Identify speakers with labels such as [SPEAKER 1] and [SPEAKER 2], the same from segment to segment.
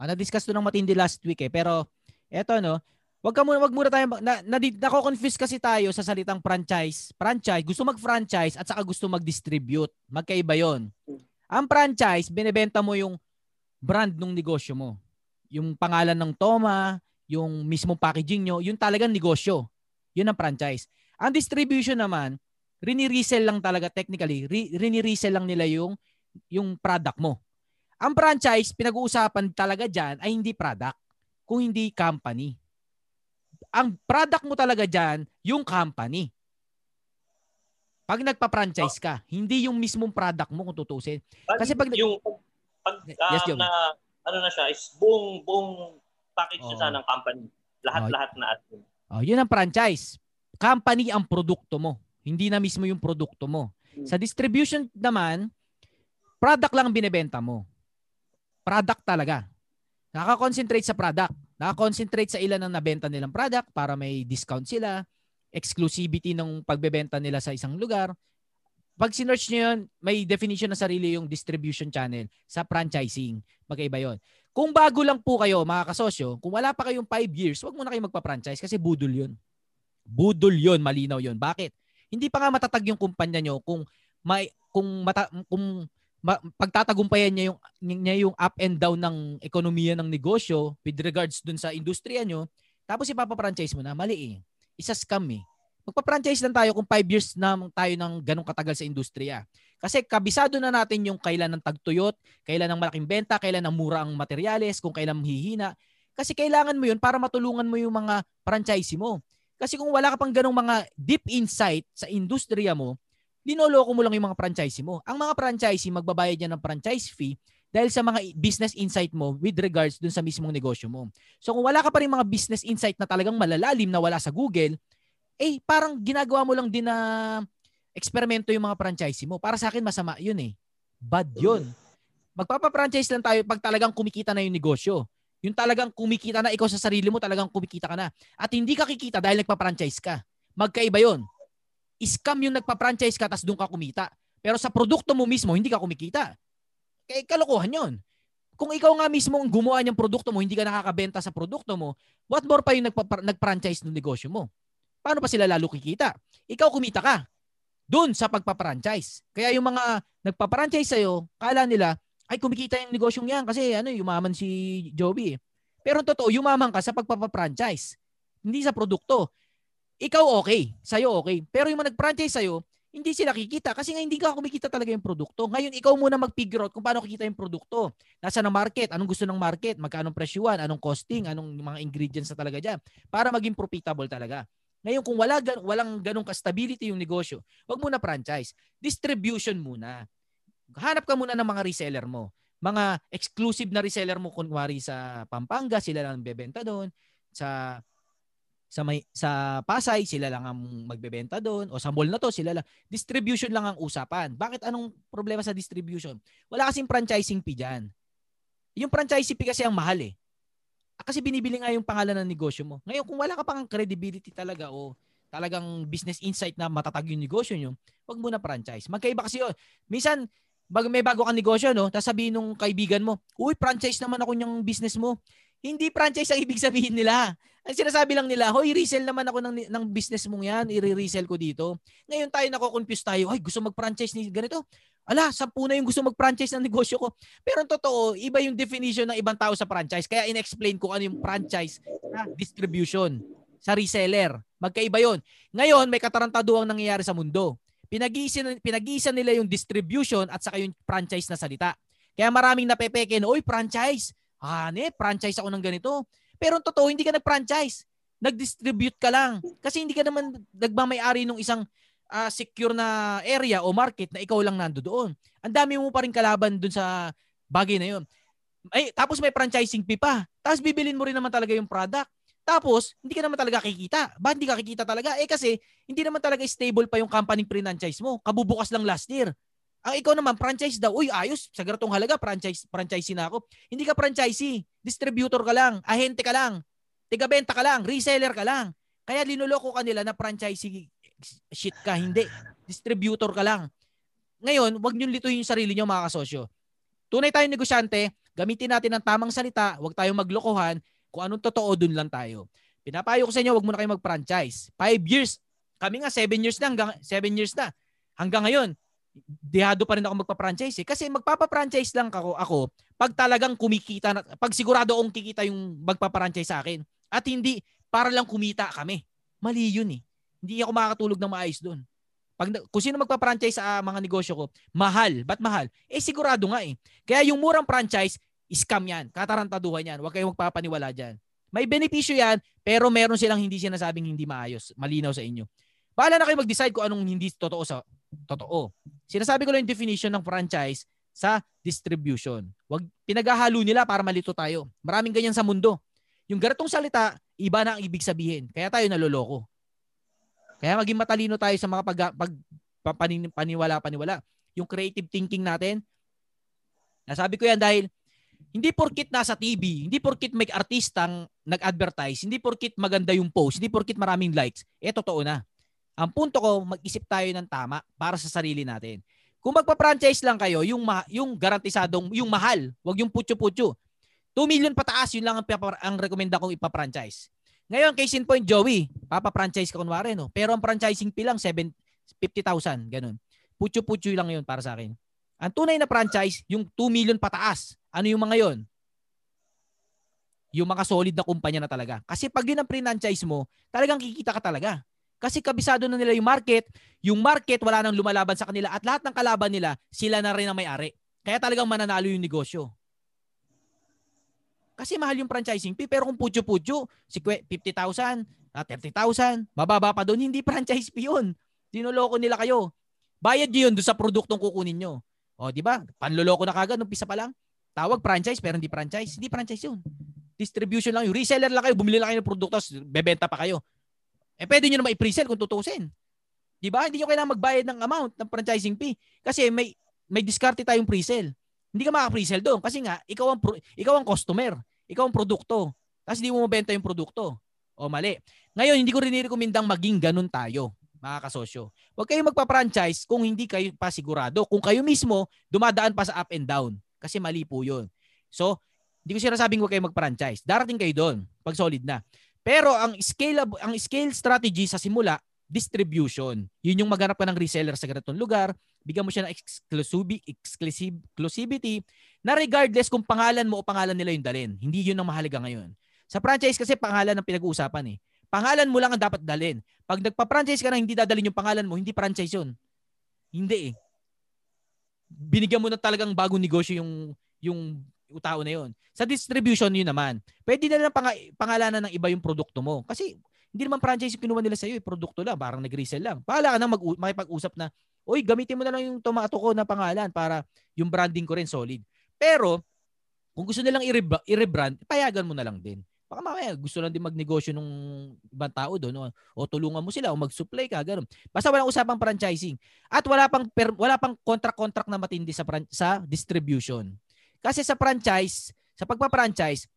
[SPEAKER 1] Ah, na-discuss to ng matindi last week eh. Pero eto no, wag ka muna wag muna tayo na, na, nako-confuse kasi tayo sa salitang franchise. Franchise, gusto mag-franchise at saka gusto mag-distribute. Magkaiba 'yon. Ang franchise, binebenta mo yung brand ng negosyo mo. Yung pangalan ng Toma, yung mismong packaging nyo, yun talagang negosyo. Yun ang franchise. Ang distribution naman, rini-resell lang talaga technically, rini-resell lang nila yung yung product mo. Ang franchise, pinag-uusapan talaga dyan ay hindi product, kung hindi company. Ang product mo talaga dyan, yung company. Pag nagpa-franchise ka, hindi yung mismong product mo kung tutusin. Kasi pag
[SPEAKER 2] yung pag uh, yes, na ano na siya is buong buong package oh. siya ng company. Lahat-lahat oh. na at
[SPEAKER 1] Oh, yun ang franchise. Company ang produkto mo, hindi na mismo yung produkto mo. Hmm. Sa distribution naman, product lang binebenta mo product talaga. Naka-concentrate sa product. Naka-concentrate sa ilan ang nabenta nilang product para may discount sila, exclusivity ng pagbebenta nila sa isang lugar. Pag sinearch nyo yun, may definition na sarili yung distribution channel sa franchising. Magkaiba yun. Kung bago lang po kayo, mga kasosyo, kung wala pa kayong 5 years, wag muna kayo magpa-franchise kasi budol yun. Budol yun, malinaw yun. Bakit? Hindi pa nga matatag yung kumpanya nyo kung may kung mata, kung pagtatagumpayan niya yung niya yung up and down ng ekonomiya ng negosyo with regards dun sa industriya nyo, tapos ipapa-franchise mo na, mali eh. Isa scam eh. Magpa-franchise lang tayo kung 5 years na tayo ng ganong katagal sa industriya. Kasi kabisado na natin yung kailan ng tagtuyot, kailan ng malaking benta, kailan ng mura ang materyales, kung kailan mahihina. Kasi kailangan mo yun para matulungan mo yung mga franchisee mo. Kasi kung wala ka pang ganong mga deep insight sa industriya mo, linoloko mo lang yung mga franchisee mo. Ang mga franchisee, magbabayad niya ng franchise fee dahil sa mga business insight mo with regards dun sa mismong negosyo mo. So kung wala ka pa rin mga business insight na talagang malalalim na wala sa Google, eh parang ginagawa mo lang din na eksperimento yung mga franchisee mo. Para sa akin masama yun eh. Bad yun. Magpapa-franchise lang tayo pag talagang kumikita na yung negosyo. Yung talagang kumikita na ikaw sa sarili mo, talagang kumikita ka na. At hindi ka kikita dahil nagpa-franchise ka. Magkaiba yon scam yung nagpa-franchise ka tapos doon ka kumita. Pero sa produkto mo mismo, hindi ka kumikita. Kaya kalokohan yon. Kung ikaw nga mismo ang gumawa ng produkto mo, hindi ka nakakabenta sa produkto mo, what more pa yung nagpa- nag-franchise ng negosyo mo? Paano pa sila lalo kikita? Ikaw kumita ka doon sa pagpa-franchise. Kaya yung mga nagpa-franchise sa'yo, kala nila, ay kumikita yung negosyong yan kasi ano, yumaman si Joby. Pero totoo, yumaman ka sa pagpapa-franchise. Hindi sa produkto ikaw okay, sa'yo okay. Pero yung mga nag-franchise sa'yo, hindi sila kikita kasi nga hindi ka kumikita talaga yung produkto. Ngayon, ikaw muna mag-figure out kung paano kikita yung produkto. Nasa ng market, anong gusto ng market, magkano presyuan, anong costing, anong mga ingredients na talaga dyan para maging profitable talaga. Ngayon, kung wala, walang ganong ka-stability yung negosyo, wag muna franchise. Distribution muna. Hanap ka muna ng mga reseller mo. Mga exclusive na reseller mo, kunwari sa Pampanga, sila lang bebenta doon. Sa sa may sa Pasay sila lang ang magbebenta doon. O sa mall na to sila lang distribution lang ang usapan. Bakit anong problema sa distribution? Wala kasing franchising fee diyan yung franchising fee kasi ang mahal eh. Ah, kasi binibili nga yung pangalan ng negosyo mo. Ngayon kung wala ka pang credibility talaga o talagang business insight na matatag yung negosyo nyo wag mo na franchise. Magkaiba kasi yun. Minsan bag may bago kang negosyo no tapos sabihin nung kaibigan mo uy franchise naman ako yung business mo hindi franchise ang ibig sabihin nila. Ang sinasabi lang nila, hoy, resell naman ako ng, ng business mong yan, i-resell ko dito. Ngayon tayo nako-confuse tayo, ay gusto mag-franchise ni ganito. Ala, sampu na yung gusto mag-franchise ng negosyo ko. Pero ang totoo, iba yung definition ng ibang tao sa franchise. Kaya in-explain ko ano yung franchise na distribution sa reseller. Magkaiba yon. Ngayon, may katarantaduang nangyayari sa mundo. Pinag-iisa, pinag-iisa nila yung distribution at saka yung franchise na salita. Kaya maraming napepeke na, oy, franchise ah, ne, franchise ako ng ganito. Pero ang totoo, hindi ka nag-franchise. Nag-distribute ka lang. Kasi hindi ka naman nagmamay-ari ng isang uh, secure na area o market na ikaw lang nando doon. Ang dami mo pa rin kalaban doon sa bagay na yun. Ay, tapos may franchising fee pa. Tapos bibilin mo rin naman talaga yung product. Tapos, hindi ka naman talaga kikita. Ba hindi ka kikita talaga? Eh kasi, hindi naman talaga stable pa yung company franchise mo. Kabubukas lang last year. Ang ikaw naman, franchise daw. Uy, ayos. Sa ganitong halaga, franchise, franchisee na ako. Hindi ka franchisee. Distributor ka lang. Ahente ka lang. Tigabenta ka lang. Reseller ka lang. Kaya linuloko ka nila na franchisee shit ka. Hindi. Distributor ka lang. Ngayon, wag niyo lituhin yung sarili niyo mga kasosyo. Tunay tayong negosyante, gamitin natin ang tamang salita, wag tayong maglokohan, kung anong totoo, dun lang tayo. Pinapayo ko sa inyo, wag muna kayo mag-franchise. Five years. Kami nga, seven years na, hanggang, seven years na. Hanggang ngayon, dihado pa rin ako magpa-franchise eh. Kasi magpapa-franchise lang ako, ako pag talagang kumikita, na, pag sigurado akong kikita yung magpa-franchise sa akin. At hindi para lang kumita kami. Mali yun eh. Hindi ako makakatulog ng maayos doon. Pag, kung sino magpa-franchise sa uh, mga negosyo ko, mahal. Ba't mahal? Eh sigurado nga eh. Kaya yung murang franchise, scam yan. Katarantaduhan yan. Huwag kayong magpapaniwala dyan. May benepisyo yan, pero meron silang hindi sinasabing hindi maayos. Malinaw sa inyo. Bahala na kayo mag-decide kung anong hindi totoo sa totoo. Sinasabi ko lang yung definition ng franchise sa distribution. Wag pinaghahalo nila para malito tayo. Maraming ganyan sa mundo. Yung ganitong salita, iba na ang ibig sabihin. Kaya tayo naloloko. Kaya maging matalino tayo sa mga pag, pag paniwala paniwala. Yung creative thinking natin. Nasabi ko yan dahil hindi porkit nasa TV, hindi porkit may artistang nag-advertise, hindi porkit maganda yung post, hindi porkit maraming likes, eh totoo na. Ang punto ko, mag-isip tayo ng tama para sa sarili natin. Kung magpa-franchise lang kayo, yung ma- yung garantisadong, yung mahal, wag yung putyo-putyo. 2 million pataas, yun lang ang, ang recommenda kong ipa-franchise. Ngayon, case in point, Joey, papa-franchise ka kunwari, no? Pero ang franchising fee lang, 7, 50,000, ganun. Putyo-putyo lang yun para sa akin. Ang tunay na franchise, yung 2 million pataas. Ano yung mga yon? Yung mga solid na kumpanya na talaga. Kasi pag yun ang franchise mo, talagang kikita ka talaga. Kasi kabisado na nila yung market, yung market wala nang lumalaban sa kanila at lahat ng kalaban nila, sila na rin ang may-ari. Kaya talagang mananalo yung negosyo. Kasi mahal yung franchising fee. Pero kung putyo-putyo, 50,000, 30,000, mababa pa doon, hindi franchise fee yun. Dinuloko nila kayo. Bayad yun doon sa produktong kukunin nyo. O, di ba? Panloloko na kagad, nung pa lang. Tawag franchise, pero hindi franchise. Hindi franchise yun. Distribution lang yun. Reseller lang kayo, bumili lang kayo ng produkto, bebenta pa kayo. Eh, pwede nyo naman i-presell kung tutusin. Di ba? Hindi nyo kailangan magbayad ng amount ng franchising fee. Kasi may may diskarte tayong presell. Hindi ka maka-presell doon kasi nga ikaw ang ikaw ang customer. Ikaw ang produkto. Tapos hindi mo mabenta yung produkto. O mali. Ngayon, hindi ko rin nirekomendang maging ganun tayo, mga kasosyo. Huwag kayong magpa-franchise kung hindi kayo pa sigurado. Kung kayo mismo dumadaan pa sa up and down. Kasi mali po yun. So, hindi ko sinasabing huwag kayong mag-franchise. Darating kayo doon pag solid na. Pero ang scale ang scale strategy sa simula, distribution. Yun yung maghanap ka ng reseller sa ganitong lugar, bigyan mo siya ng exclusivity, exclusivity na regardless kung pangalan mo o pangalan nila yung dalin. Hindi yun ang mahalaga ngayon. Sa franchise kasi pangalan ang pinag-uusapan eh. Pangalan mo lang ang dapat dalin. Pag nagpa-franchise ka na hindi dadalin yung pangalan mo, hindi franchise yun. Hindi eh. Binigyan mo na talagang bagong negosyo yung yung tao na yun. Sa distribution yun naman. Pwede na lang pang- pangalanan ng iba yung produkto mo. Kasi hindi naman franchise yung kinuha nila sa iyo, eh, produkto lang, parang nag-resell lang. Pahala ka na mag makipag-usap na, "Oy, gamitin mo na lang yung tomato ko na pangalan para yung branding ko rin solid." Pero kung gusto nilang i-rebrand, payagan mo na lang din. Baka mamaya gusto lang din magnegosyo ng ibang tao doon o, o tulungan mo sila o mag-supply ka ganun. Basta walang usapang franchising at wala pang per, wala pang contract-contract na matindi sa sa distribution. Kasi sa franchise, sa pagpa-franchise,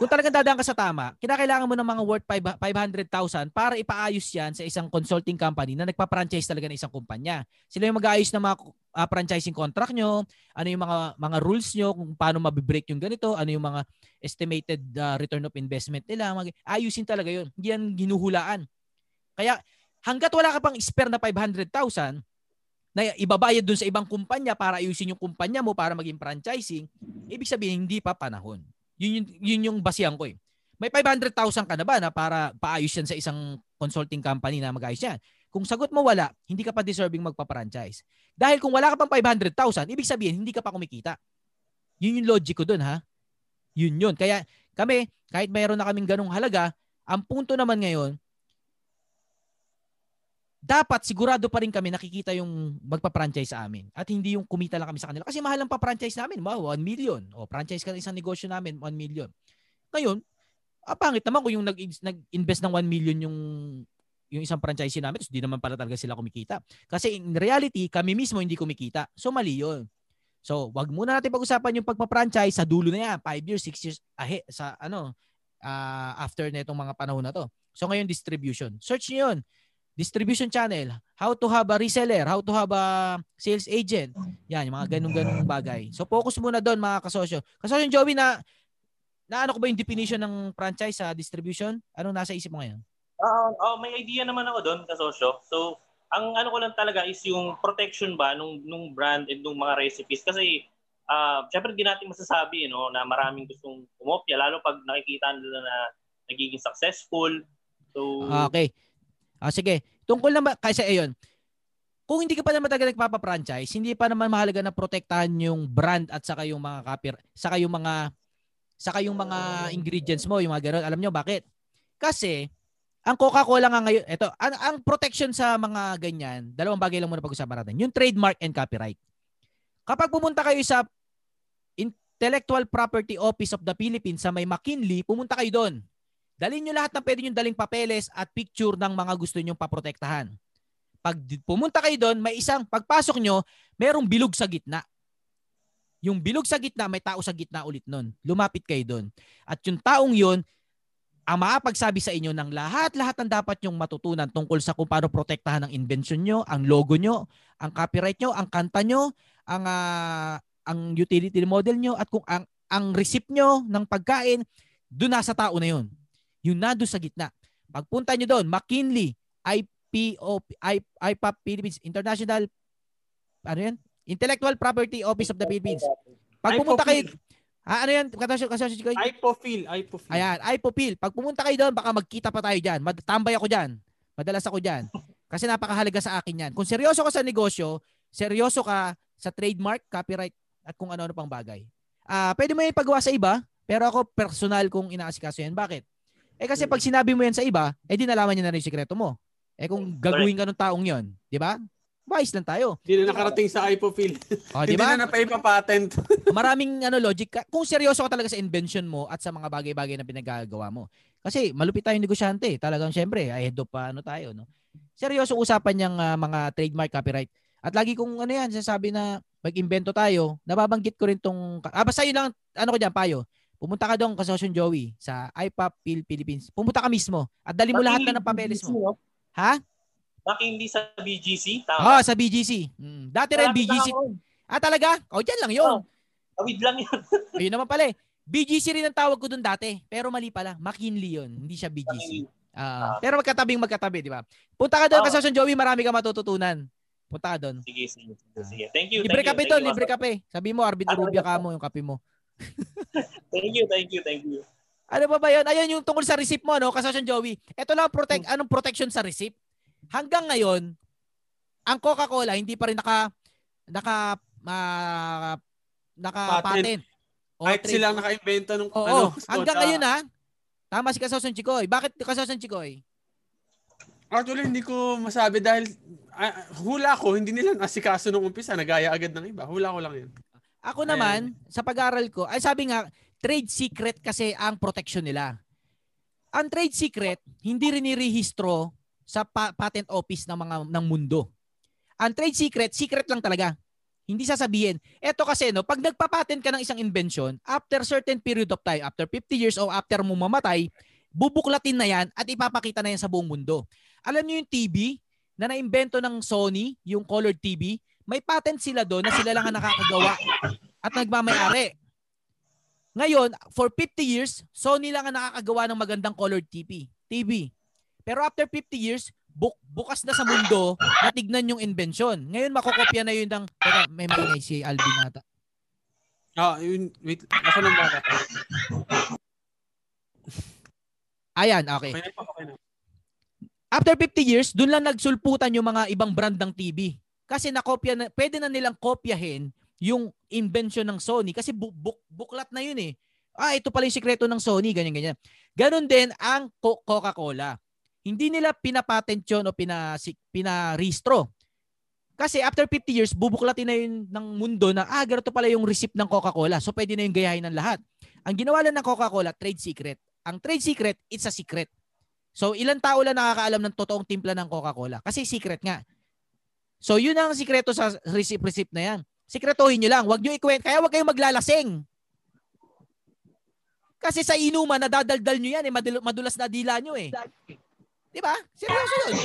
[SPEAKER 1] kung talagang dadaan ka sa tama, kinakailangan mo ng mga worth 500,000 para ipaayos yan sa isang consulting company na nagpa-franchise talaga ng isang kumpanya. Sila yung mag-aayos ng mga uh, franchising contract nyo, ano yung mga mga rules nyo, kung paano mabibreak yung ganito, ano yung mga estimated uh, return of investment nila. Mag- ayusin talaga yun. Hindi yan ginuhulaan. Kaya hanggat wala ka pang spare na 500,000, na ibabayad dun sa ibang kumpanya para ayusin yung kumpanya mo para maging franchising, ibig sabihin hindi pa panahon. Yun, yun, yun yung basihan ko eh. May 500,000 ka na ba na para paayos yan sa isang consulting company na mag-ayos yan? Kung sagot mo wala, hindi ka pa deserving magpa-franchise. Dahil kung wala ka pang 500,000, ibig sabihin hindi ka pa kumikita. Yun yung logic ko dun ha. Yun yun. Kaya kami, kahit mayroon na kaming ganong halaga, ang punto naman ngayon, dapat sigurado pa rin kami nakikita yung magpa-franchise sa amin. At hindi yung kumita lang kami sa kanila. Kasi mahal ang pa-franchise namin. Wow 1 million. O franchise ka ng isang negosyo namin 1 million. Ngayon ah, pangit naman kung yung nag, nag-invest ng 1 million yung yung isang franchise namin tapos di naman pala talaga sila kumikita. Kasi in reality kami mismo hindi kumikita. So mali yun. So wag muna natin pag-usapan yung pagpa-franchise. Sa dulo na yan. 5 years 6 years ahead sa ano uh, after na itong mga panahon na to. So ngayon distribution. Search niyo yun distribution channel, how to have a reseller, how to have a sales agent. Yan, yung mga ganung-ganung bagay. So focus muna doon mga kasosyo. Kasosyo Joey na na ano ko ba yung definition ng franchise sa distribution? Anong nasa isip mo ngayon?
[SPEAKER 2] Uh, uh, may idea naman ako doon, kasosyo. So, ang ano ko lang talaga is yung protection ba nung nung brand and nung mga recipes kasi uh, syempre hindi natin masasabi no na maraming gustong kumopya lalo pag nakikita nila na nagiging successful. So
[SPEAKER 1] Okay. Ah, sige. Tungkol naman, kasi ayun, kung hindi ka pa naman talaga nagpapa-franchise, hindi pa naman mahalaga na protektahan yung brand at saka yung mga copy, saka yung mga saka yung mga ingredients mo, yung mga ganun. Alam nyo bakit? Kasi ang Coca-Cola nga ngayon, ito, ang, ang protection sa mga ganyan, dalawang bagay lang muna pag-usapan natin. Yung trademark and copyright. Kapag pumunta kayo sa Intellectual Property Office of the Philippines sa may McKinley, pumunta kayo doon. Dalhin nyo lahat ng pwede nyo daling papeles at picture ng mga gusto nyo paprotektahan. Pag pumunta kayo doon, may isang, pagpasok nyo, merong bilog sa gitna. Yung bilog sa gitna, may tao sa gitna ulit nun. Lumapit kayo doon. At yung taong yun, ang makapagsabi sa inyo ng lahat-lahat ng dapat nyong matutunan tungkol sa kung paano protektahan ang invention nyo, ang logo nyo, ang copyright nyo, ang kanta nyo, ang uh, ang utility model nyo, at kung ang, ang receipt nyo ng pagkain, doon nasa tao na yun. Yung nado sa gitna. Pagpunta nyo doon, McKinley, IPO, IPOP Philippines, International, ano yan? Intellectual Property Office of the Philippines. Pag pumunta kayo, ah, ano yan? Kasosyo, kasosyo ko.
[SPEAKER 3] IPOFIL, IPOFIL.
[SPEAKER 1] Ayan, IPOFIL. Pag pumunta kayo doon, baka magkita pa tayo dyan. Tambay ako dyan. Madalas ako dyan. Kasi napakahalaga sa akin yan. Kung seryoso ka sa negosyo, seryoso ka sa trademark, copyright, at kung ano-ano pang bagay. Ah, uh, pwede mo yung pagawa sa iba, pero ako personal kung inaasikaso yan. Bakit? Eh kasi pag sinabi mo yan sa iba, eh di nalaman niya na rin yung sikreto mo. Eh kung gagawin ka ng taong yon, di ba? Wise lang tayo.
[SPEAKER 3] Hindi na nakarating sa iPofil. Oh, di ba? Hindi na napaipa-patent.
[SPEAKER 1] Maraming ano logic ka. Kung seryoso ka talaga sa invention mo at sa mga bagay-bagay na pinagagawa mo. Kasi malupit tayong negosyante. Talagang syempre, ahead of pa ano tayo, no? Seryoso usapan niyang uh, mga trademark copyright. At lagi kong ano yan, sasabi na mag-imbento tayo, nababanggit ko rin tong, ah, basta yun lang, ano ko dyan, payo. Pumunta ka doon, kasosyon Joey, sa IPOP Philippines. Pumunta ka mismo at dali mo lahat na ng papeles mo. Ha?
[SPEAKER 2] Bakit hindi sa BGC?
[SPEAKER 1] Tama. Oh, sa BGC. Hmm. Dati rin BGC. Ah, talaga? O, oh, dyan lang yun.
[SPEAKER 2] Oh, awid lang yun.
[SPEAKER 1] Ayun naman pala eh. BGC rin ang tawag ko doon dati. Pero mali pala. McKinley yun. Hindi siya BGC. Uh, uh, pero magkatabing magkatabi, di ba? Punta ka doon, oh. kasosyon Joey, marami ka matututunan. Punta ka doon.
[SPEAKER 2] Sige, sige, sige. Thank you.
[SPEAKER 1] Libre
[SPEAKER 2] thank
[SPEAKER 1] kape doon, libre kape. Sabi mo, Arbit Rubia ka mo yung kape mo.
[SPEAKER 2] Thank you, thank you, thank you.
[SPEAKER 1] Ano ba ba yun? Ayun yung tungkol sa receipt mo, no? Kasosyon Joey. Ito lang protect, hmm. anong protection sa receipt? Hanggang ngayon, ang Coca-Cola hindi pa rin naka naka uh, naka patent.
[SPEAKER 3] O Kahit trade. sila naka-invento ng
[SPEAKER 1] Oo, ano, hanggang ngayon ha. Tama si Kasosyon Chikoy. Bakit Kasosyon Chikoy?
[SPEAKER 3] Actually, hindi ko masabi dahil uh, hula ko, hindi nila nasikaso nung umpisa. Nagaya agad ng iba. Hula ko lang yun.
[SPEAKER 1] Ako naman, Ayan. sa pag-aaral ko, ay sabi nga, trade secret kasi ang protection nila. Ang trade secret, hindi rin nirehistro sa pa- patent office ng mga ng mundo. Ang trade secret, secret lang talaga. Hindi sasabihin. Ito kasi no, pag nagpa-patent ka ng isang invention, after certain period of time, after 50 years o after mo mamatay, bubuklatin na yan at ipapakita na yan sa buong mundo. Alam niyo yung TV na naimbento ng Sony, yung colored TV, may patent sila doon na sila lang ang nakakagawa at nagmamayari. Ngayon, for 50 years, Sony lang ang nakakagawa ng magandang colored TV. TV. Pero after 50 years, buk bukas na sa mundo na tignan yung invention. Ngayon, makokopya na yun ng... Teka, may maingay si Alvin nata.
[SPEAKER 3] Ah, oh, yun, wait. Ako nang baka.
[SPEAKER 1] Ayan, okay. okay, okay na. After 50 years, dun lang nagsulputan yung mga ibang brand ng TV. Kasi nakopya na, pwede na nilang kopyahin yung invention ng Sony kasi bu- bu- buklat na yun eh. Ah, ito pala yung sikreto ng Sony, ganyan ganyan. Ganon din ang Co- Coca-Cola. Hindi nila pinapatent yun o pina, pinarehistro. Kasi after 50 years, bubuklatin na yun ng mundo na, ah, ganito pala yung receipt ng Coca-Cola. So, pwede na yung gayahin ng lahat. Ang ginawa lang ng Coca-Cola, trade secret. Ang trade secret, it's a secret. So, ilang tao lang nakakaalam ng totoong timpla ng Coca-Cola? Kasi secret nga. So, yun ang sikreto sa receipt-receipt na yan. Sikretohin nyo lang. Huwag nyo ikwento. Kaya huwag kayong maglalasing. Kasi sa inuman, nadadaldal nyo yan. Eh. Madulas na dila nyo eh. Di ba? Seryoso yun.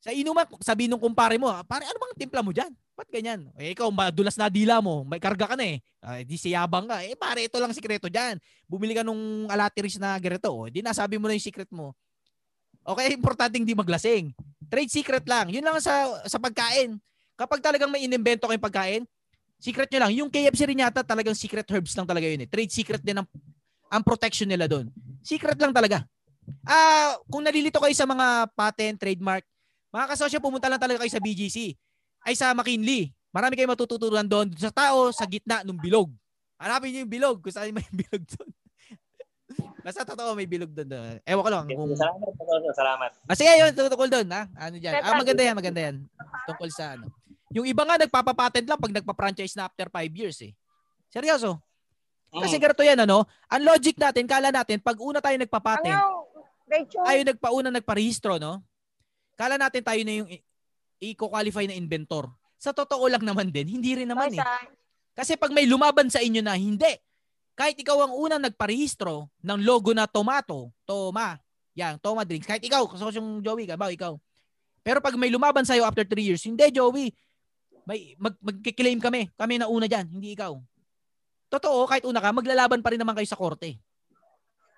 [SPEAKER 1] Sa inuman, sabi nung kumpare mo, pare, ano bang timpla mo dyan? Ba't ganyan? Eh, ikaw, madulas na dila mo, may karga ka na eh. Uh, di siyabang ka. Eh, pare, ito lang sikreto dyan. Bumili ka nung alatiris na ganito. Oh, di nasabi mo na yung secret mo. Okay, importante hindi maglasing. Trade secret lang. Yun lang sa, sa pagkain. Kapag talagang may inimbento kayong pagkain, secret nyo lang. Yung KFC rin yata talagang secret herbs lang talaga yun eh. Trade secret din ang, ang protection nila doon. Secret lang talaga. Ah, kung nalilito kayo sa mga patent, trademark, mga kasosyo, pumunta lang talaga kayo sa BGC. Ay sa McKinley. Marami kayong matututunan doon sa tao sa gitna ng bilog. Hanapin niyo yung bilog kung saan may bilog doon. Basta totoo may bilog doon. doon. Ewan ko lang. Kung...
[SPEAKER 2] Salamat. Salamat.
[SPEAKER 1] Ah, sige, yun. Tungkol doon. Ha? Ano dyan? Ah, maganda yan. Maganda yan. Tungkol sa ano. Yung iba nga nagpapapatent lang pag nagpa-franchise na after 5 years eh. Seryoso. Kasi mm. ganito yan ano. Ang logic natin, kala natin, pag una tayo nagpapatent, tayo nagpauna nagparehistro, no? Kala natin tayo na yung i-qualify na inventor. Sa totoo lang naman din, hindi rin naman eh. Kasi pag may lumaban sa inyo na hindi, kahit ikaw ang unang nagparehistro ng logo na tomato, toma, yan, toma drinks, kahit ikaw, kasi yung Joey ka, ba, ikaw. Pero pag may lumaban sa'yo after 3 years, hindi Joey, may mag, magkiklaim kami, kami na una diyan, hindi ikaw. Totoo, kahit una ka, maglalaban pa rin naman kayo sa korte.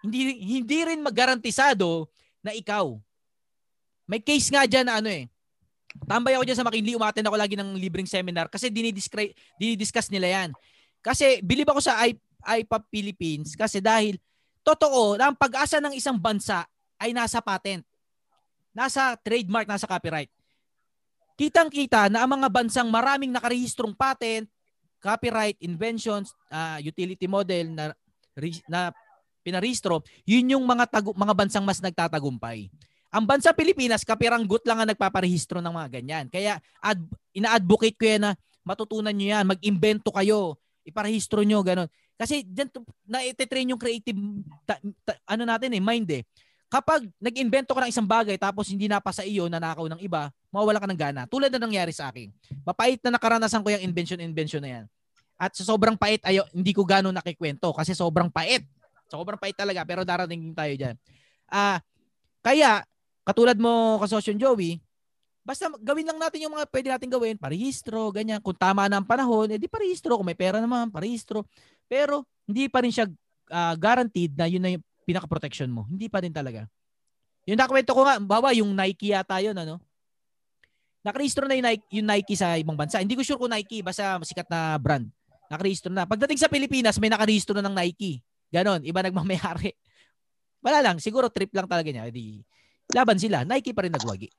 [SPEAKER 1] Hindi hindi rin magarantisado na ikaw may case nga dyan na ano eh. Tambay ako dyan sa McKinley, umaten ako lagi ng libreng seminar kasi dinidiscuss, nila yan. Kasi bilib ako sa IPAP Philippines kasi dahil totoo na ang pag-asa ng isang bansa ay nasa patent. Nasa trademark, nasa copyright. Kitang-kita na ang mga bansang maraming nakarehistrong patent, copyright, inventions, uh, utility model na na pinarehistro, yun yung mga tagu- mga bansang mas nagtatagumpay. Ang bansa Pilipinas, kapiranggut lang ang nagpaparehistro ng mga ganyan. Kaya ad, ina-advocate ko yan na matutunan nyo yan, mag-imbento kayo, iparehistro nyo, ganun. Kasi dyan na-train yung creative ta, ta, ano natin eh, mind eh. Kapag nag-invento ka ng isang bagay tapos hindi na pa sa iyo, nanakaw ng iba, mawala ka ng gana. Tulad na nangyari sa akin. Mapait na nakaranasan ko yung invention-invention na yan. At sa sobrang pait, ayo, hindi ko gano'n nakikwento kasi sobrang pait. Sobrang pait talaga pero darating tayo dyan. Ah, uh, kaya katulad mo kasosyon Joey, basta gawin lang natin yung mga pwede natin gawin, parehistro, ganyan. Kung tama na ang panahon, edi parehistro. Kung may pera naman, parehistro. Pero hindi pa rin siya uh, guaranteed na yun na yung pinaka-protection mo. Hindi pa rin talaga. Yung nakwento ko nga, bawa yung Nike yata yun, ano? Nakarehistro na yung Nike, yung Nike sa ibang bansa. Hindi ko sure kung Nike, basta sikat na brand. Nakarehistro na. Pagdating sa Pilipinas, may nakarehistro na ng Nike. Ganon, iba nagmamayari. Wala lang, siguro trip lang talaga niya. Di, laban sila, Nike pa rin nagwagi.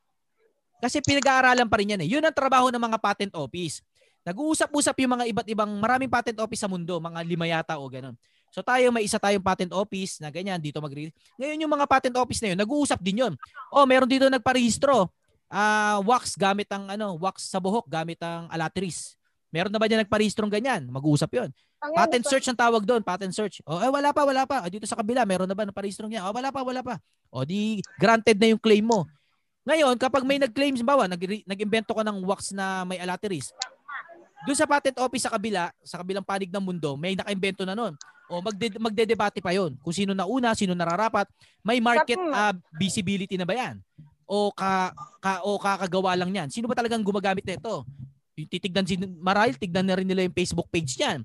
[SPEAKER 1] Kasi pinag-aaralan pa rin yan eh. Yun ang trabaho ng mga patent office. Nag-uusap-usap yung mga iba't ibang maraming patent office sa mundo, mga lima yata o ganun. So tayo may isa tayong patent office na ganyan dito mag Ngayon yung mga patent office na yun, nag-uusap din yun. Oh, meron dito nagparehistro. Uh, wax gamit ang ano, wax sa buhok gamit ang alateris. Meron na ba diyan nagparehistrong ganyan? Mag-uusap 'yon. Patent search ang tawag doon, patent search. Oh, eh, wala pa, wala pa. Dito sa kabila, meron na ba ng parehistrong yan? Oh, wala pa, wala pa. O di granted na yung claim mo. Ngayon, kapag may nag-claim, bawa, nag- nag-invento ka ng wax na may alateris, doon sa patent office sa kabila, sa kabilang panig ng mundo, may naka-invento na noon. O magde- magde-debate pa yon kung sino na una, sino nararapat. May market uh, visibility na ba yan? O ka, ka o kakagawa lang yan? Sino ba talagang gumagamit nito? Titignan si Marahil, tignan na rin nila yung Facebook page niyan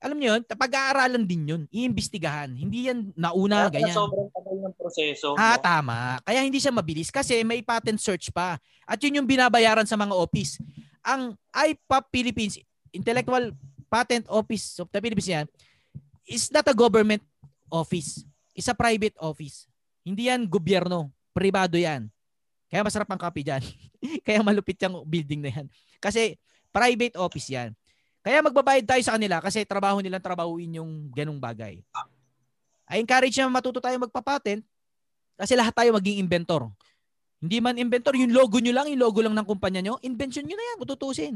[SPEAKER 1] alam niyo yun, pag-aaralan din yun, iimbestigahan. Hindi yan nauna, Kaya ganyan.
[SPEAKER 2] sobrang tagal ng proseso.
[SPEAKER 1] Ah, no? tama. Kaya hindi siya mabilis kasi may patent search pa. At yun yung binabayaran sa mga office. Ang IPAP Philippines, Intellectual Patent Office of the Philippines yan, is not a government office. It's a private office. Hindi yan gobyerno. Privado yan. Kaya masarap ang copy dyan. Kaya malupit yung building na yan. Kasi private office yan. Kaya magbabayad tayo sa kanila kasi trabaho nilang trabahuin yung ganung bagay. I encourage na matuto tayo magpapatent kasi lahat tayo maging inventor. Hindi man inventor, yung logo nyo lang, yung logo lang ng kumpanya nyo, invention nyo na yan, kututusin.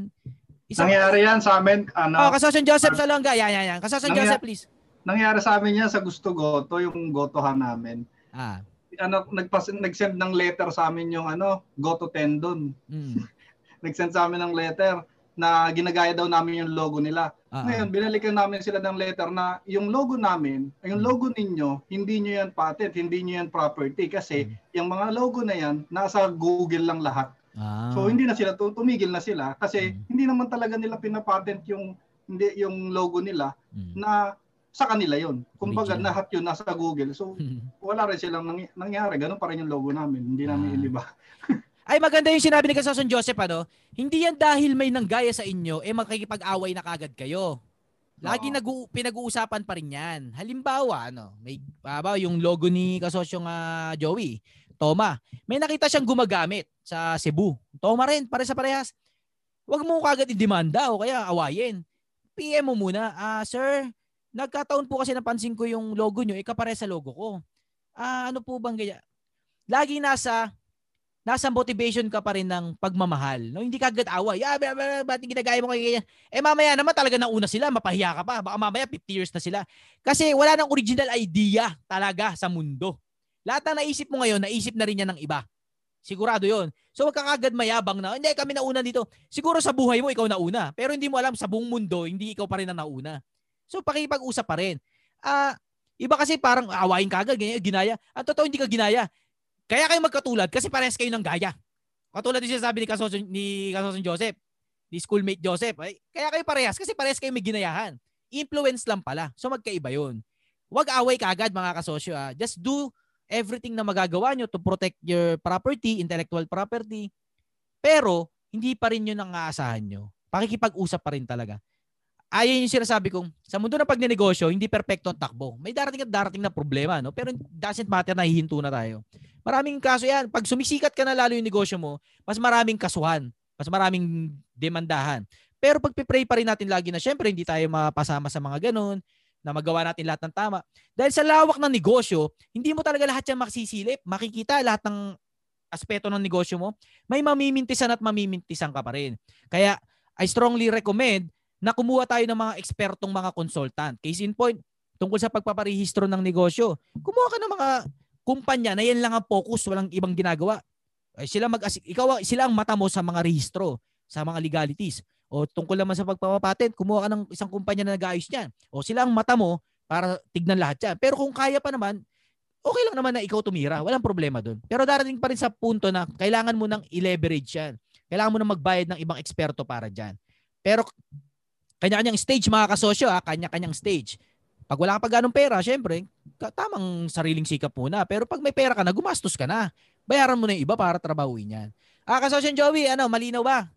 [SPEAKER 4] Isa, nangyari yan sa amin, ano,
[SPEAKER 1] oh, Kasosyon Joseph Salonga, yan, yan, yan. Kasosyon
[SPEAKER 4] Nangyari-
[SPEAKER 1] Joseph, please.
[SPEAKER 4] nangyari sa amin yan sa Gusto Goto, yung gotohan namin.
[SPEAKER 1] Ah,
[SPEAKER 4] Ano, nagpas, nag-send ng letter sa amin yung ano, Goto Tendon.
[SPEAKER 1] mm,
[SPEAKER 4] Nag-send sa amin ng letter na ginagaya daw namin yung logo nila.
[SPEAKER 1] ah,
[SPEAKER 4] Ngayon, binalikan namin sila ng letter na yung logo namin, yung logo ninyo, hindi nyo yan patent, hindi nyo yan property kasi yung mga logo na yan, nasa Google lang lahat.
[SPEAKER 1] ah.
[SPEAKER 4] So hindi na sila tu- tumigil na sila kasi
[SPEAKER 1] Mm.
[SPEAKER 4] hindi naman talaga nila pinapatent yung hindi yung logo nila
[SPEAKER 1] Mm.
[SPEAKER 4] na sa kanila yon. Kumbaga lahat yun nasa Google. So wala rin silang nangy- nangyari. Ganun pa rin yung logo namin. Hindi namin
[SPEAKER 1] Ah.
[SPEAKER 4] iniba.
[SPEAKER 1] Ay maganda yung sinabi ni Kasosyon Joseph ano, hindi yan dahil may nanggaya sa inyo eh makikipag-away na kagad kayo. Lagi nag pinag-uusapan pa rin yan. Halimbawa, ano, may baba yung logo ni kasosyong ah, Joey, Toma. May nakita siyang gumagamit sa Cebu. Toma rin, pare sa parehas. Huwag mo kagad i-demanda o kaya awayin. PM mo muna, ah, sir, nagkataon po kasi napansin ko yung logo nyo, ikapare sa logo ko. Ah, ano po bang ganyan? Lagi nasa nasa motivation ka pa rin ng pagmamahal. No, hindi ka agad away. Ah, ba, ba, ba't ginagaya mo kay ganyan? Eh mamaya naman talaga nauna sila, mapahiya ka pa. Baka mamaya 50 years na sila. Kasi wala nang original idea talaga sa mundo. Lahat na naisip mo ngayon, naisip na rin yan ng iba. Sigurado yon. So wag ka kagad mayabang na, hindi kami nauna dito. Siguro sa buhay mo ikaw nauna, pero hindi mo alam sa buong mundo, hindi ikaw pa rin ang nauna. So pakipag-usap pa rin. Ah, iba kasi parang awayin ka agad, ganyan, ginaya. Ang totoo hindi ka ginaya. Kaya kayo magkatulad kasi parehas kayo ng gaya. Katulad din sinasabi ni Kasoson, ni Kasoson Joseph, ni schoolmate Joseph. Ay, kaya kayo parehas kasi parehas kayo may ginayahan. Influence lang pala. So magkaiba yun. Huwag away ka agad mga kasosyo. Ah. Just do everything na magagawa nyo to protect your property, intellectual property. Pero, hindi pa rin yun ang aasahan nyo. Pakikipag-usap pa rin talaga. Ayan yung sinasabi kong, sa mundo ng pagnenegosyo, hindi perpekto ang takbo. May darating at darating na problema, no? Pero doesn't matter, nahihinto na tayo. Maraming kaso yan. Pag sumisikat ka na lalo yung negosyo mo, mas maraming kasuhan. Mas maraming demandahan. Pero pag pray pa rin natin lagi na syempre hindi tayo mapasama sa mga ganun, na magawa natin lahat ng tama. Dahil sa lawak ng negosyo, hindi mo talaga lahat yan maksisilip. Makikita lahat ng aspeto ng negosyo mo. May mamimintisan at mamimintisan ka pa rin. Kaya I strongly recommend na kumuha tayo ng mga ekspertong mga consultant. Case in point, tungkol sa pagpaparehistro ng negosyo. Kumuha ka ng mga kumpanya na yan lang ang focus, walang ibang ginagawa. Ay, sila mag ikaw sila ang mata mo sa mga rehistro, sa mga legalities. O tungkol naman sa pagpapapatent, kumuha ka ng isang kumpanya na nag-aayos niyan. O sila ang mata mo para tignan lahat yan. Pero kung kaya pa naman, okay lang naman na ikaw tumira. Walang problema doon. Pero darating pa rin sa punto na kailangan mo nang i-leverage yan. Kailangan mo nang magbayad ng ibang eksperto para dyan. Pero kanya-kanyang stage mga kasosyo, ha? kanya-kanyang stage. Pag wala ka pa ganong pera, syempre, tamang sariling sikap muna. Pero pag may pera ka na, gumastos ka na. Bayaran mo na yung iba para trabahuin yan. Ah, kasosyo Joey, ano, malinaw ba?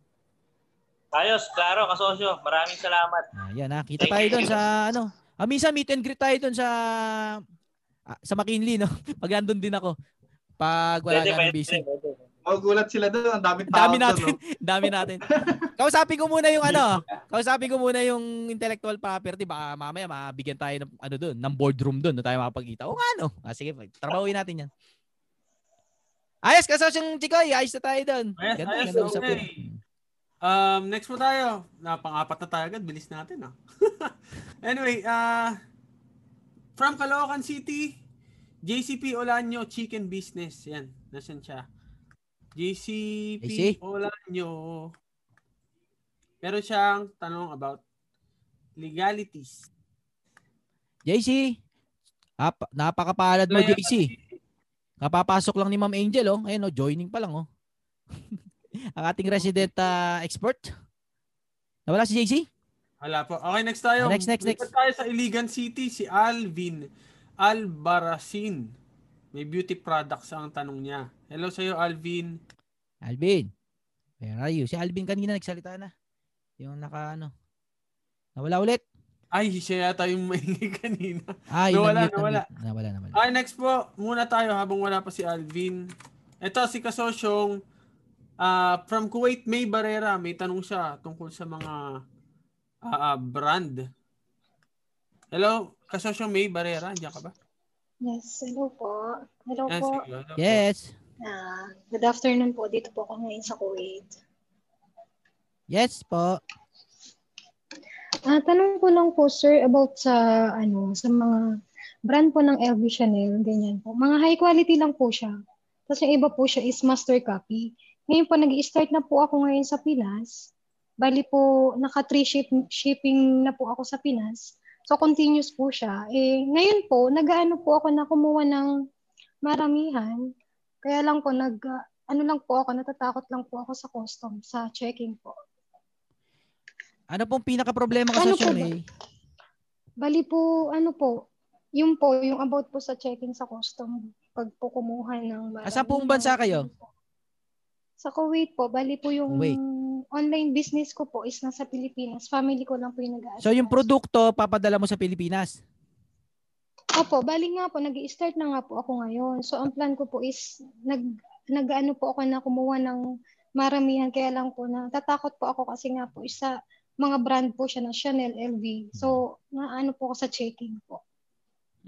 [SPEAKER 2] Ayos, klaro, kasosyo. Maraming salamat.
[SPEAKER 1] Ah, yan ha. Kita tayo doon sa ano. Ah, minsan meet and greet tayo doon sa ah, sa McKinley, no? Pag andun din ako. Pag wala
[SPEAKER 2] Pwede,
[SPEAKER 1] ka
[SPEAKER 2] pwede,
[SPEAKER 1] busy.
[SPEAKER 2] pwede.
[SPEAKER 4] Magugulat sila doon. Ang daming tao
[SPEAKER 1] dami
[SPEAKER 4] doon,
[SPEAKER 1] natin.
[SPEAKER 4] no?
[SPEAKER 1] Ang dami natin. Kausapin ko muna yung ano. Kausapin ko muna yung intellectual property. Baka mamaya mabigyan tayo ng ano doon, ng boardroom doon na tayo makapagkita. O nga no. Ah, sige, trabahuin natin yan. Ayos, kasosyong Chikoy. Ayos na tayo doon.
[SPEAKER 3] Ayos,
[SPEAKER 1] Ganda,
[SPEAKER 3] ayos,
[SPEAKER 1] ganda usapin.
[SPEAKER 3] okay. Um, next po tayo. Na pang-apat na tayo agad. Bilis natin, ah. anyway, uh, from Caloocan City, JCP Olanyo Chicken Business. Yan, nasan siya? JCP
[SPEAKER 1] JC?
[SPEAKER 3] Olanyo. Meron siyang tanong about legalities.
[SPEAKER 1] JC, ap- napakapalad mo, JC. Kapapasok lang ni Ma'am Angel, oh. Ayun, oh, joining pa lang, oh. Ang ating resident ah, expert. Nawala si JC?
[SPEAKER 3] Wala po. Okay, next tayo.
[SPEAKER 1] Ah, next, next, next.
[SPEAKER 3] Lipat tayo sa Iligan City, si Alvin Albarasin. May beauty products ang tanong niya. Hello sa'yo, Alvin.
[SPEAKER 1] Alvin. Where are you? Si Alvin kanina nagsalita na. Yung naka, ano. Nawala ulit.
[SPEAKER 3] Ay, siya yata yung maingay kanina.
[SPEAKER 1] Yung
[SPEAKER 3] Nawala, nawala.
[SPEAKER 1] Nawala, nawala.
[SPEAKER 3] Okay, next po. Muna tayo habang wala pa si Alvin. Ito, si Kasosyong ah, from Kuwait, May Barrera. May tanong siya tungkol sa mga ah, ah, brand. Hello, Kasosyong May Barrera. Andiyan ka ba?
[SPEAKER 5] Yes, hello po. Hello
[SPEAKER 3] Yan,
[SPEAKER 5] po.
[SPEAKER 3] hello po.
[SPEAKER 5] Ah, good afternoon po. Dito po ako ngayon sa Kuwait.
[SPEAKER 1] Yes po.
[SPEAKER 5] Ah, tanong ko lang po sir about sa ano, sa mga brand po ng LV Chanel, ganyan po. Mga high quality lang po siya. Tapos yung iba po siya is master copy. Ngayon po nag-start na po ako ngayon sa Pinas. Bali po naka 3 ship, shipping na po ako sa Pinas. So continuous po siya. Eh ngayon po nagaano po ako na kumuha ng maramihan. Kaya lang po nag uh, ano lang po ako natatakot lang po ako sa custom sa checking po.
[SPEAKER 1] Ano pong pinaka problema ka
[SPEAKER 5] Ano
[SPEAKER 1] sa? May?
[SPEAKER 5] Bali po ano po yung po yung about po sa checking sa custom pag po kumuha ng
[SPEAKER 1] Ah, saan pong bansa kayo?
[SPEAKER 5] Sa Kuwait po. Bali po yung
[SPEAKER 1] Kuwait.
[SPEAKER 5] online business ko po is nasa Pilipinas. Family ko lang po yung nag
[SPEAKER 1] So yung produkto papadala mo sa Pilipinas.
[SPEAKER 5] Opo, bali nga po, nag start na nga po ako ngayon. So, ang plan ko po is, nag, nag-ano po ako na kumuha ng maramihan. Kaya lang po, na tatakot po ako kasi nga po, isa, mga brand po siya ng Chanel, LV. So, naano po ako sa checking po.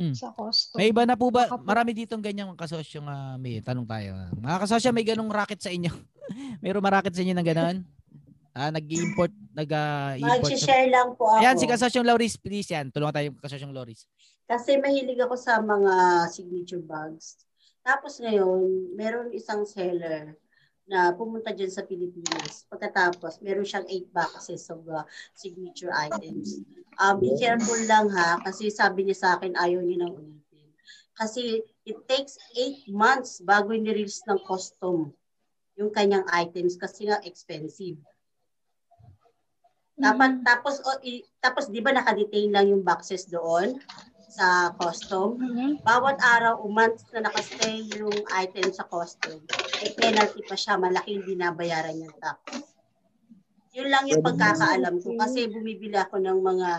[SPEAKER 1] Mm.
[SPEAKER 5] Sa cost.
[SPEAKER 1] May iba na po ba?
[SPEAKER 5] Baka po.
[SPEAKER 1] Marami ditong ganyang kasosyo nga may tanong tayo. Mga kasosyo, may ganong racket sa inyo. Mayroong maraket sa inyo ng ganon? Ah, nag-import, nag-import.
[SPEAKER 6] Mag-share lang po ako.
[SPEAKER 1] Ayan, si kasosyong Lauris, please yan. Tulungan tayo kasosyong Lauris.
[SPEAKER 6] Kasi mahilig ako sa mga signature bags. Tapos ngayon, meron isang seller na pumunta dyan sa Pilipinas. Pagkatapos, meron siyang 8 boxes of uh, signature items. Um, be careful lang ha, kasi sabi niya sa akin, ayaw niya nang ulitin. Kasi it takes 8 months bago nirelease ng custom yung kanyang items kasi nga expensive. Dapat tapos o, i, tapos 'di ba naka-detain lang yung boxes doon sa custom.
[SPEAKER 5] Mhm.
[SPEAKER 6] Bawat araw o month na nakastay yung item sa custom, may penalty pa siya, malaki yung binabayaran niyang tax. Yun lang yung pagkakaalam ko kasi bumibili ako ng mga